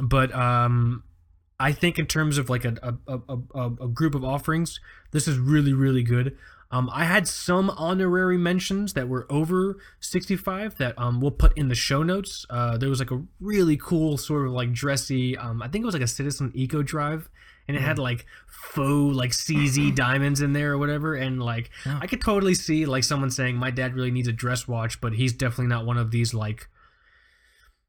but um, I think in terms of like a, a, a, a, group of offerings, this is really, really good. Um, I had some honorary mentions that were over 65 that um, we'll put in the show notes. Uh, there was like a really cool sort of like dressy, um, I think it was like a Citizen Eco Drive, and it had mm. like faux like CZ diamonds in there or whatever. And like I could totally see like someone saying my dad really needs a dress watch, but he's definitely not one of these like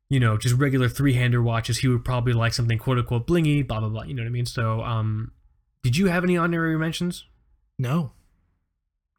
you know, just regular three hander watches, he would probably like something quote unquote blingy, blah blah blah. You know what I mean? So, um, did you have any honorary mentions? No.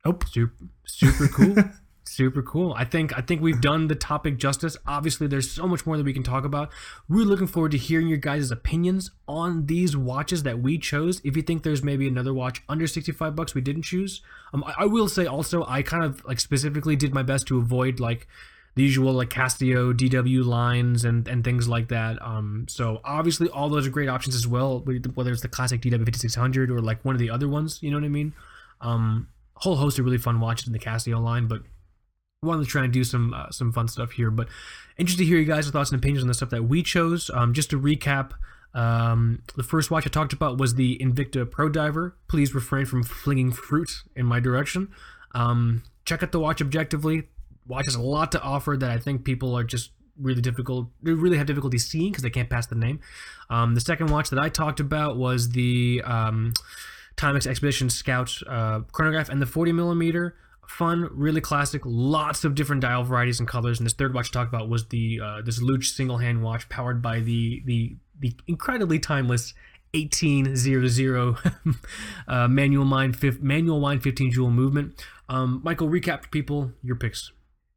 Nope. Super, super cool. super cool. I think I think we've done the topic justice. Obviously, there's so much more that we can talk about. We're looking forward to hearing your guys' opinions on these watches that we chose. If you think there's maybe another watch under 65 bucks we didn't choose, um, I, I will say also I kind of like specifically did my best to avoid like the usual like Casio, DW lines, and and things like that. Um, so obviously all those are great options as well. Whether it's the classic DW 5600 or like one of the other ones, you know what I mean? Um, whole host of really fun watches in the Casio line, but wanted to try and do some uh, some fun stuff here. But interested to hear you guys' thoughts and opinions on the stuff that we chose. Um, just to recap. Um, the first watch I talked about was the Invicta Pro Diver. Please refrain from flinging fruit in my direction. Um, check out the watch objectively watch has a lot to offer that I think people are just really difficult. They really have difficulty seeing because they can't pass the name. Um, the second watch that I talked about was the um, Timex Expedition Scout uh, chronograph and the 40 millimeter. fun, really classic. Lots of different dial varieties and colors. And this third watch to talk about was the uh, this Luch single hand watch powered by the the the incredibly timeless 1800 uh, manual fif- manual wind 15 jewel movement. Um, Michael, recap for people your picks.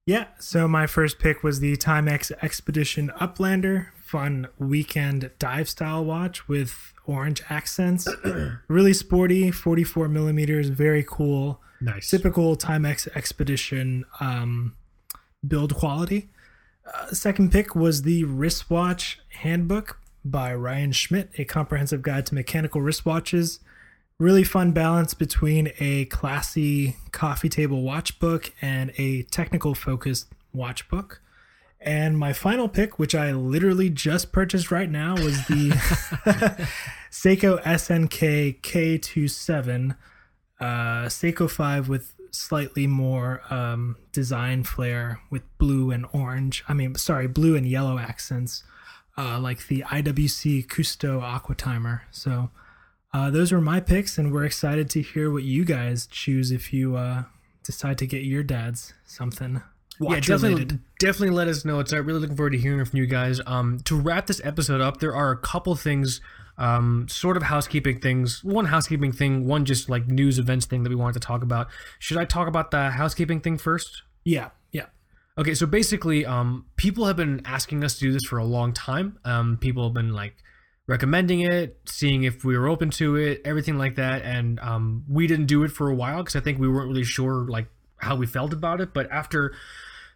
Yeah, so my first pick was the Timex Expedition Uplander, fun weekend dive style watch with orange accents. really sporty, 44 millimeters, very cool. Nice. Typical Timex Expedition um, build quality. Uh, second pick was the Wristwatch Handbook by Ryan Schmidt, a comprehensive guide to mechanical wristwatches. Really fun balance between a classy coffee table watch book and a technical focused watch book. And my final pick, which I literally just purchased right now, was the Seiko SNK K27, uh, Seiko 5 with slightly more um, design flair with blue and orange. I mean, sorry, blue and yellow accents, uh, like the IWC Cousteau Aqua Timer. So uh, those were my picks, and we're excited to hear what you guys choose if you uh, decide to get your dads something. yeah, definitely, related. definitely let us know. It's uh, really looking forward to hearing from you guys. Um, to wrap this episode up, there are a couple things, um, sort of housekeeping things. One housekeeping thing, one just like news events thing that we wanted to talk about. Should I talk about the housekeeping thing first? Yeah, yeah. Okay, so basically, um, people have been asking us to do this for a long time. Um, people have been like recommending it, seeing if we were open to it, everything like that, and um, we didn't do it for a while because I think we weren't really sure like how we felt about it. But after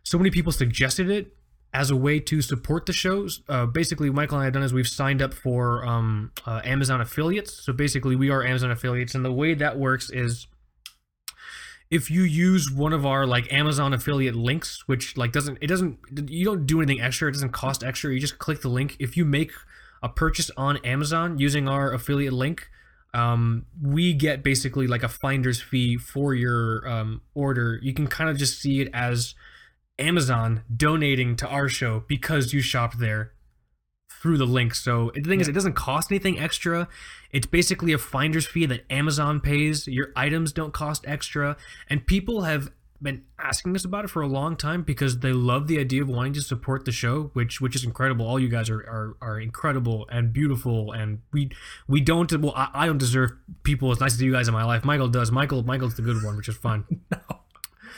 so many people suggested it as a way to support the shows, uh, basically, Michael and I have done is we've signed up for um, uh, Amazon affiliates. So basically, we are Amazon affiliates, and the way that works is if you use one of our like Amazon affiliate links, which like doesn't it doesn't you don't do anything extra, it doesn't cost extra. You just click the link. If you make a purchase on Amazon using our affiliate link, um, we get basically like a finder's fee for your um, order. You can kind of just see it as Amazon donating to our show because you shopped there through the link. So the thing is, it doesn't cost anything extra. It's basically a finder's fee that Amazon pays. Your items don't cost extra, and people have been asking us about it for a long time because they love the idea of wanting to support the show, which which is incredible. All you guys are are, are incredible and beautiful, and we we don't well I, I don't deserve people as nice as you guys in my life. Michael does. Michael Michael's the good one, which is fun. no.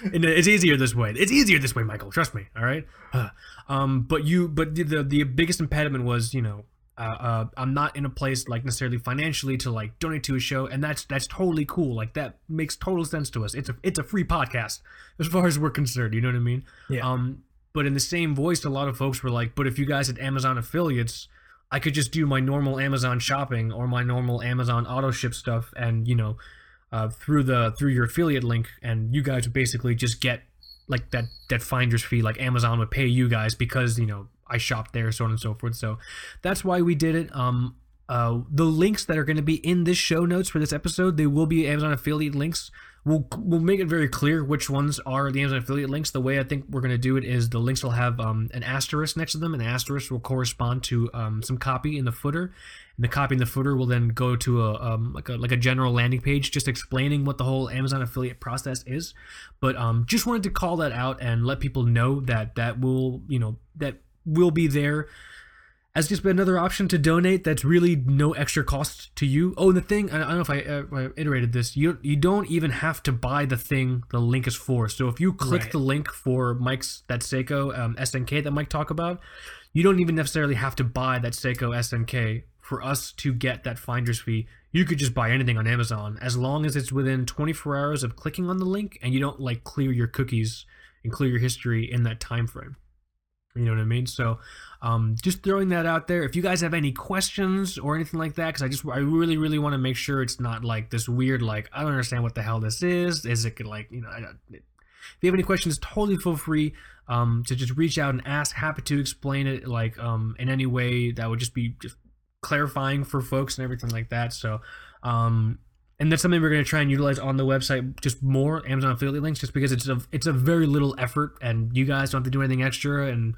And it's easier this way. It's easier this way, Michael. Trust me. All right. Um, but you, but the, the the biggest impediment was, you know, uh, uh, I'm not in a place like necessarily financially to like donate to a show, and that's that's totally cool. Like that makes total sense to us. It's a it's a free podcast as far as we're concerned. You know what I mean? Yeah. Um, but in the same voice, a lot of folks were like, "But if you guys had Amazon affiliates, I could just do my normal Amazon shopping or my normal Amazon auto ship stuff, and you know, uh, through the through your affiliate link, and you guys would basically just get like that that finder's fee, like Amazon would pay you guys because you know I shopped there, so on and so forth. So that's why we did it. Um, uh, the links that are going to be in this show notes for this episode, they will be Amazon affiliate links. We'll we'll make it very clear which ones are the Amazon affiliate links. The way I think we're going to do it is the links will have um, an asterisk next to them, and the asterisk will correspond to um, some copy in the footer. And the copy in the footer will then go to a um, like a like a general landing page, just explaining what the whole Amazon affiliate process is. But um, just wanted to call that out and let people know that that will you know that will be there as just another option to donate that's really no extra cost to you. Oh, and the thing, I don't know if I, uh, I iterated this, you, you don't even have to buy the thing the link is for. So if you click Right. the link for Mike's, that Seiko um, SNK that Mike talked about, you don't even necessarily have to buy that Seiko SNK for us to get that finder's fee. You could just buy anything on Amazon as long as it's within 24 hours of clicking on the link and you don't like clear your cookies and clear your history in that time frame. You know what I mean? So, um, just throwing that out there. If you guys have any questions or anything like that, because I just I really really want to make sure it's not like this weird like I don't understand what the hell this is. Is it like you know? I, if you have any questions, totally feel free um, to just reach out and ask. Happy to explain it like um, in any way that would just be just clarifying for folks and everything like that. So. Um, and that's something we're going to try and utilize on the website just more Amazon affiliate links, just because it's a it's a very little effort, and you guys don't have to do anything extra, and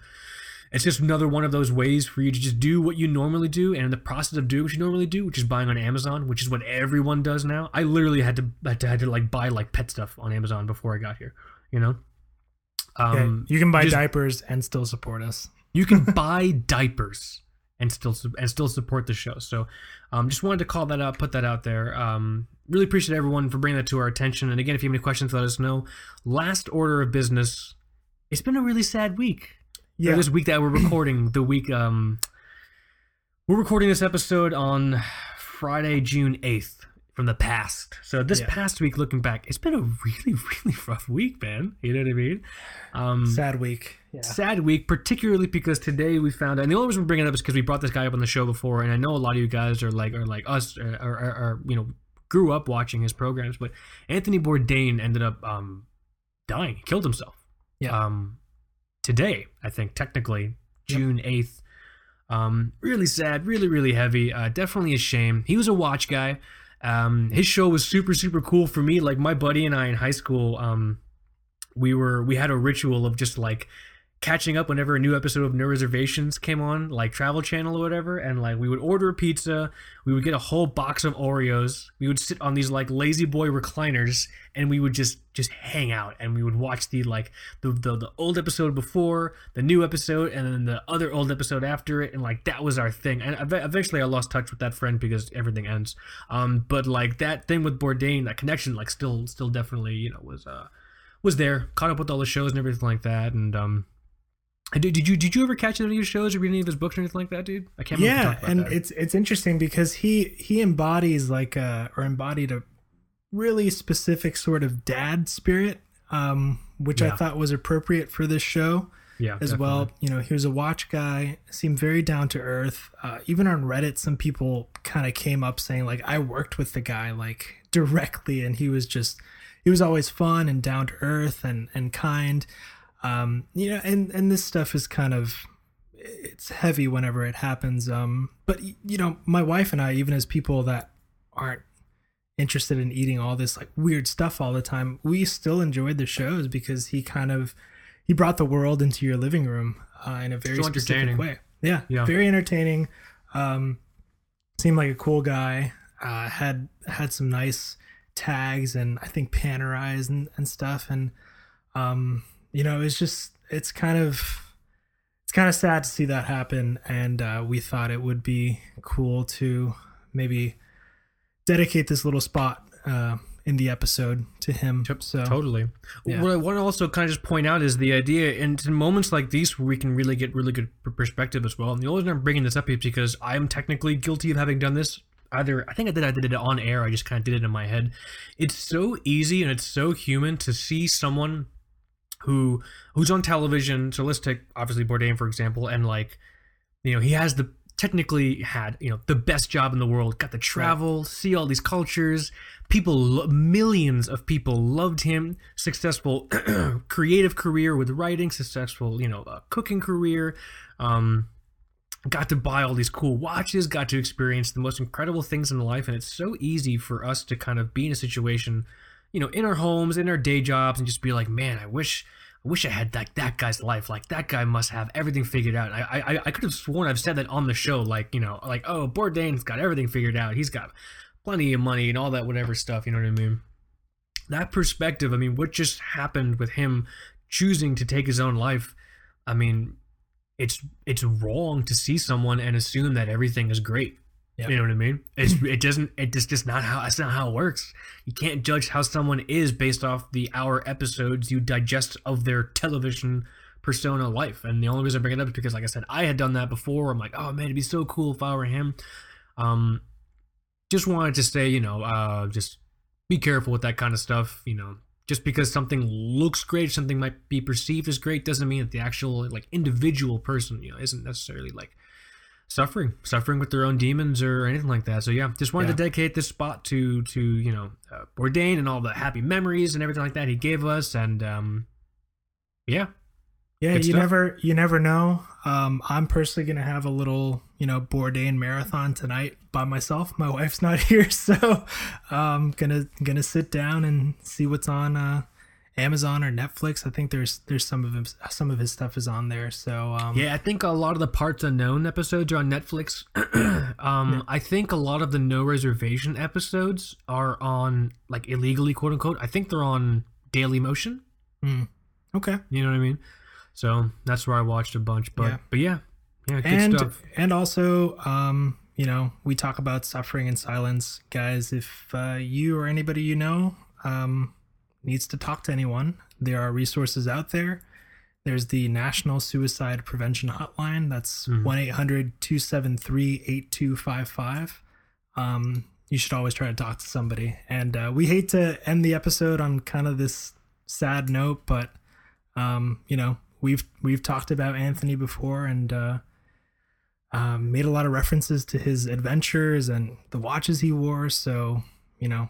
it's just another one of those ways for you to just do what you normally do, and in the process of doing what you normally do, which is buying on Amazon, which is what everyone does now. I literally had to had to, had to like buy like pet stuff on Amazon before I got here. You know. Um, yeah, you can buy just- diapers and still support us. you can buy diapers and still and still support the show. So, um, just wanted to call that out, put that out there. Um, really appreciate everyone for bringing that to our attention. And again, if you have any questions, let us know. Last order of business. It's been a really sad week. Yeah. This week that we're recording, the week um, we're recording this episode on Friday, June eighth. From the past, so this Yeah. past week, looking back, it's been a really, really rough week, man. You know what I mean? Um, Sad week. Yeah. sad week, particularly because today we found out, and the only reason we're bringing it up is because we brought this guy up on the show before, and I know a lot of you guys are like, are like us, or, or, or, or, you know, grew up watching his programs, but Anthony Bourdain ended up um, dying, He killed himself. Yeah. Um, today, I think technically June eighth. Um, really sad, really, really heavy. Uh, definitely a shame. He was a watch guy. Um, his show was super, super cool for me. Like my buddy and I in high school, um, we were we had a ritual of just like catching up whenever a new episode of No Reservations came on, like Travel Channel or whatever, and like we would order a pizza, we would get a whole box of Oreos, we would sit on these like La-Z-Boy recliners, and we would just just hang out, and we would watch the like the the, the old episode before, the new episode, and then the other old episode after it, and like that was our thing. And eventually, I lost touch with that friend because everything ends. Um, but like that thing with Bourdain, that connection, like still still definitely you know was uh was there, caught up with all the shows and everything like that, and um. Did, did you did you ever catch any of his shows or read any of his books or anything like that, dude? I can't. remember yeah and that. it's it's interesting because he he embodies like a or embodied a really specific sort of dad spirit um which i thought was appropriate for this show yeah, as well you know he was a watch guy seemed very down to earth uh, even on reddit some people kind of came up saying like i worked with the guy like directly and he was just he was always fun and down to earth and and kind um you know and and this stuff is kind of it's heavy whenever it happens um but you know my wife and i even as people that aren't interested in eating all this like weird stuff all the time we still enjoyed the shows because he kind of he brought the world into your living room uh, in a very So specific entertaining. way yeah, Yeah. very entertaining um seemed like a cool guy uh had had some nice tags and i think Panerais and, and stuff and um you know it's just it's kind of it's kind of sad to see that happen and uh, we thought it would be cool to maybe dedicate this little spot uh, in the episode to him so Totally. Yeah. What I want to also kind of just point out is the idea, and in moments like these where we can really get really good perspective as well. And the only reason I'm bringing this up is because I'm technically guilty of having done this. Either I think I did I did it on air. I just kind of did it in my head. It's so easy and it's so human to see someone who who's on television. So let's take obviously Bourdain for example, and like you know he has the technically had you know the best job in the world got to travel see all these cultures. People millions of people loved him. Successful creative career with writing successful you know uh, cooking career. Um got to buy all these cool watches got to experience the most incredible things in life. And it's so easy for us to kind of be in a situation you know in our homes in our day jobs and just be like man i wish I wish I had that that guy's life. Like that guy must have everything figured out. I I I could have sworn I've said that on the show. Like you know, like oh Bourdain's got everything figured out. He's got plenty of money and all that whatever stuff. You know what I mean? That perspective. I mean, what just happened with him choosing to take his own life? I mean, it's it's wrong to see someone and assume that everything is great. Yeah. You know what I mean? It's it doesn't it just just not how that's not how it works. You can't judge how someone is based off the hour episodes you digest of their television persona life. And the only reason I bring it up is because, like I said, I had done that before. I'm like, oh man, it'd be so cool if I were him. Um, just wanted to say, you know, uh, just be careful with that kind of stuff. You know, just because something looks great, something might be perceived as great, doesn't mean that the actual like individual person, you know, isn't necessarily like suffering suffering with their own demons or anything like that so yeah just wanted Yeah. to dedicate this spot to to you know uh, Bourdain and all the happy memories and everything like that he gave us and um yeah Yeah, Good you stuff. never you never know. Um, I'm personally gonna have a little, you know, Bourdain marathon tonight by myself. My wife's not here, so I'm gonna gonna sit down and see what's on uh, Amazon or Netflix. I think there's there's some of his some of his stuff is on there. So um, Yeah, I think a lot of the parts unknown episodes are on Netflix. um, I think a lot of the no reservation episodes are on like illegally, quote unquote. I think they're on Daily Motion. okay. You know what I mean? So that's where I watched a bunch. But Yeah. but yeah, yeah, good and stuff. and also um you know we talk about suffering in silence guys if uh, you or anybody you know um needs to talk to anyone. There are resources out there. There's the national suicide prevention hotline. That's Mhm. 1-800-273-8255 um you should always try to talk to somebody. And uh, we hate to end the episode on kind of this sad note but um you know we've we've talked about anthony before and uh um, made a lot of references to his adventures and the watches he wore. So, you know,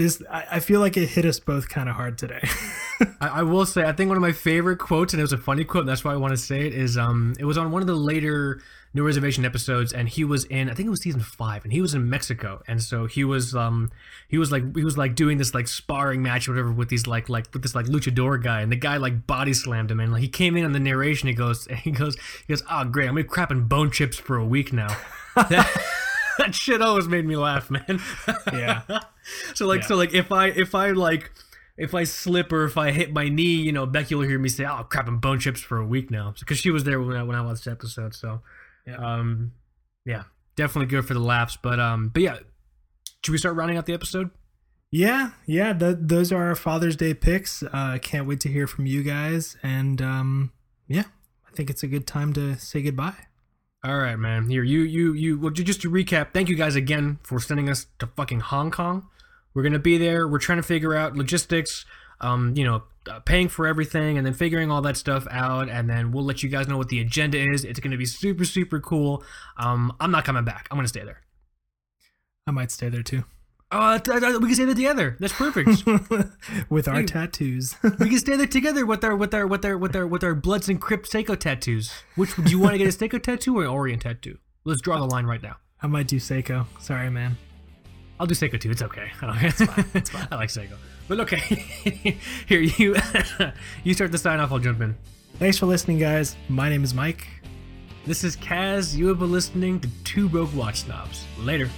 this I, I feel like it hit us both kind of hard today. I, I will say, I think one of my favorite quotes, and it was a funny quote, and that's why I want to say it, is um, it was on one of the later No Reservation episodes, and he was in, I think it was season five, and he was in Mexico, and so he was um, he was like he was like doing this like sparring match or whatever with these like like with this like luchador guy, and the guy like body slammed him, and like he came in on the narration, he goes, he goes, he goes, oh great, I'm gonna crap in bone chips for a week now. that, shit always made me laugh, man. Yeah. so like Yeah. so like if I if I like if I slip or if I hit my knee, you know, Becky will hear me say, "Oh, crap, I'm bone chips for a week now," because she was there when I when I watched the episode. So, Yeah. um, yeah, definitely good for the laughs. But um, but yeah, should we start rounding out the episode? yeah, yeah. Th- those are our Father's Day picks. Uh, can't wait to hear from you guys. And um, yeah, I think it's a good time to say goodbye. All right, man. Here, you you you. Well, just to recap, thank you guys again for sending us to fucking Hong Kong. We're gonna be there. We're trying to figure out logistics. Um, you know, uh, paying for everything and then figuring all that stuff out, and then we'll let you guys know what the agenda is. It's gonna be super super cool. Um, I'm not coming back. I'm gonna stay there. I might stay there too Uh, th- we can stay there together. That's perfect. with our tattoos. we can stay there together with our with our with our with our with our Bloods and Crips Seiko tattoos. Which do you want to get a Seiko tattoo or an Orient tattoo? Let's draw the line right now. I might do Seiko. Sorry, man. I'll do Seiko too. It's okay. I don't, it's fine. It's fine. I like Seiko. But okay, here you you start the sign off. I'll jump in. Thanks for listening, guys. My name is Mike. This is Kaz. You have been listening to Two Broke Watch Snobs. Later.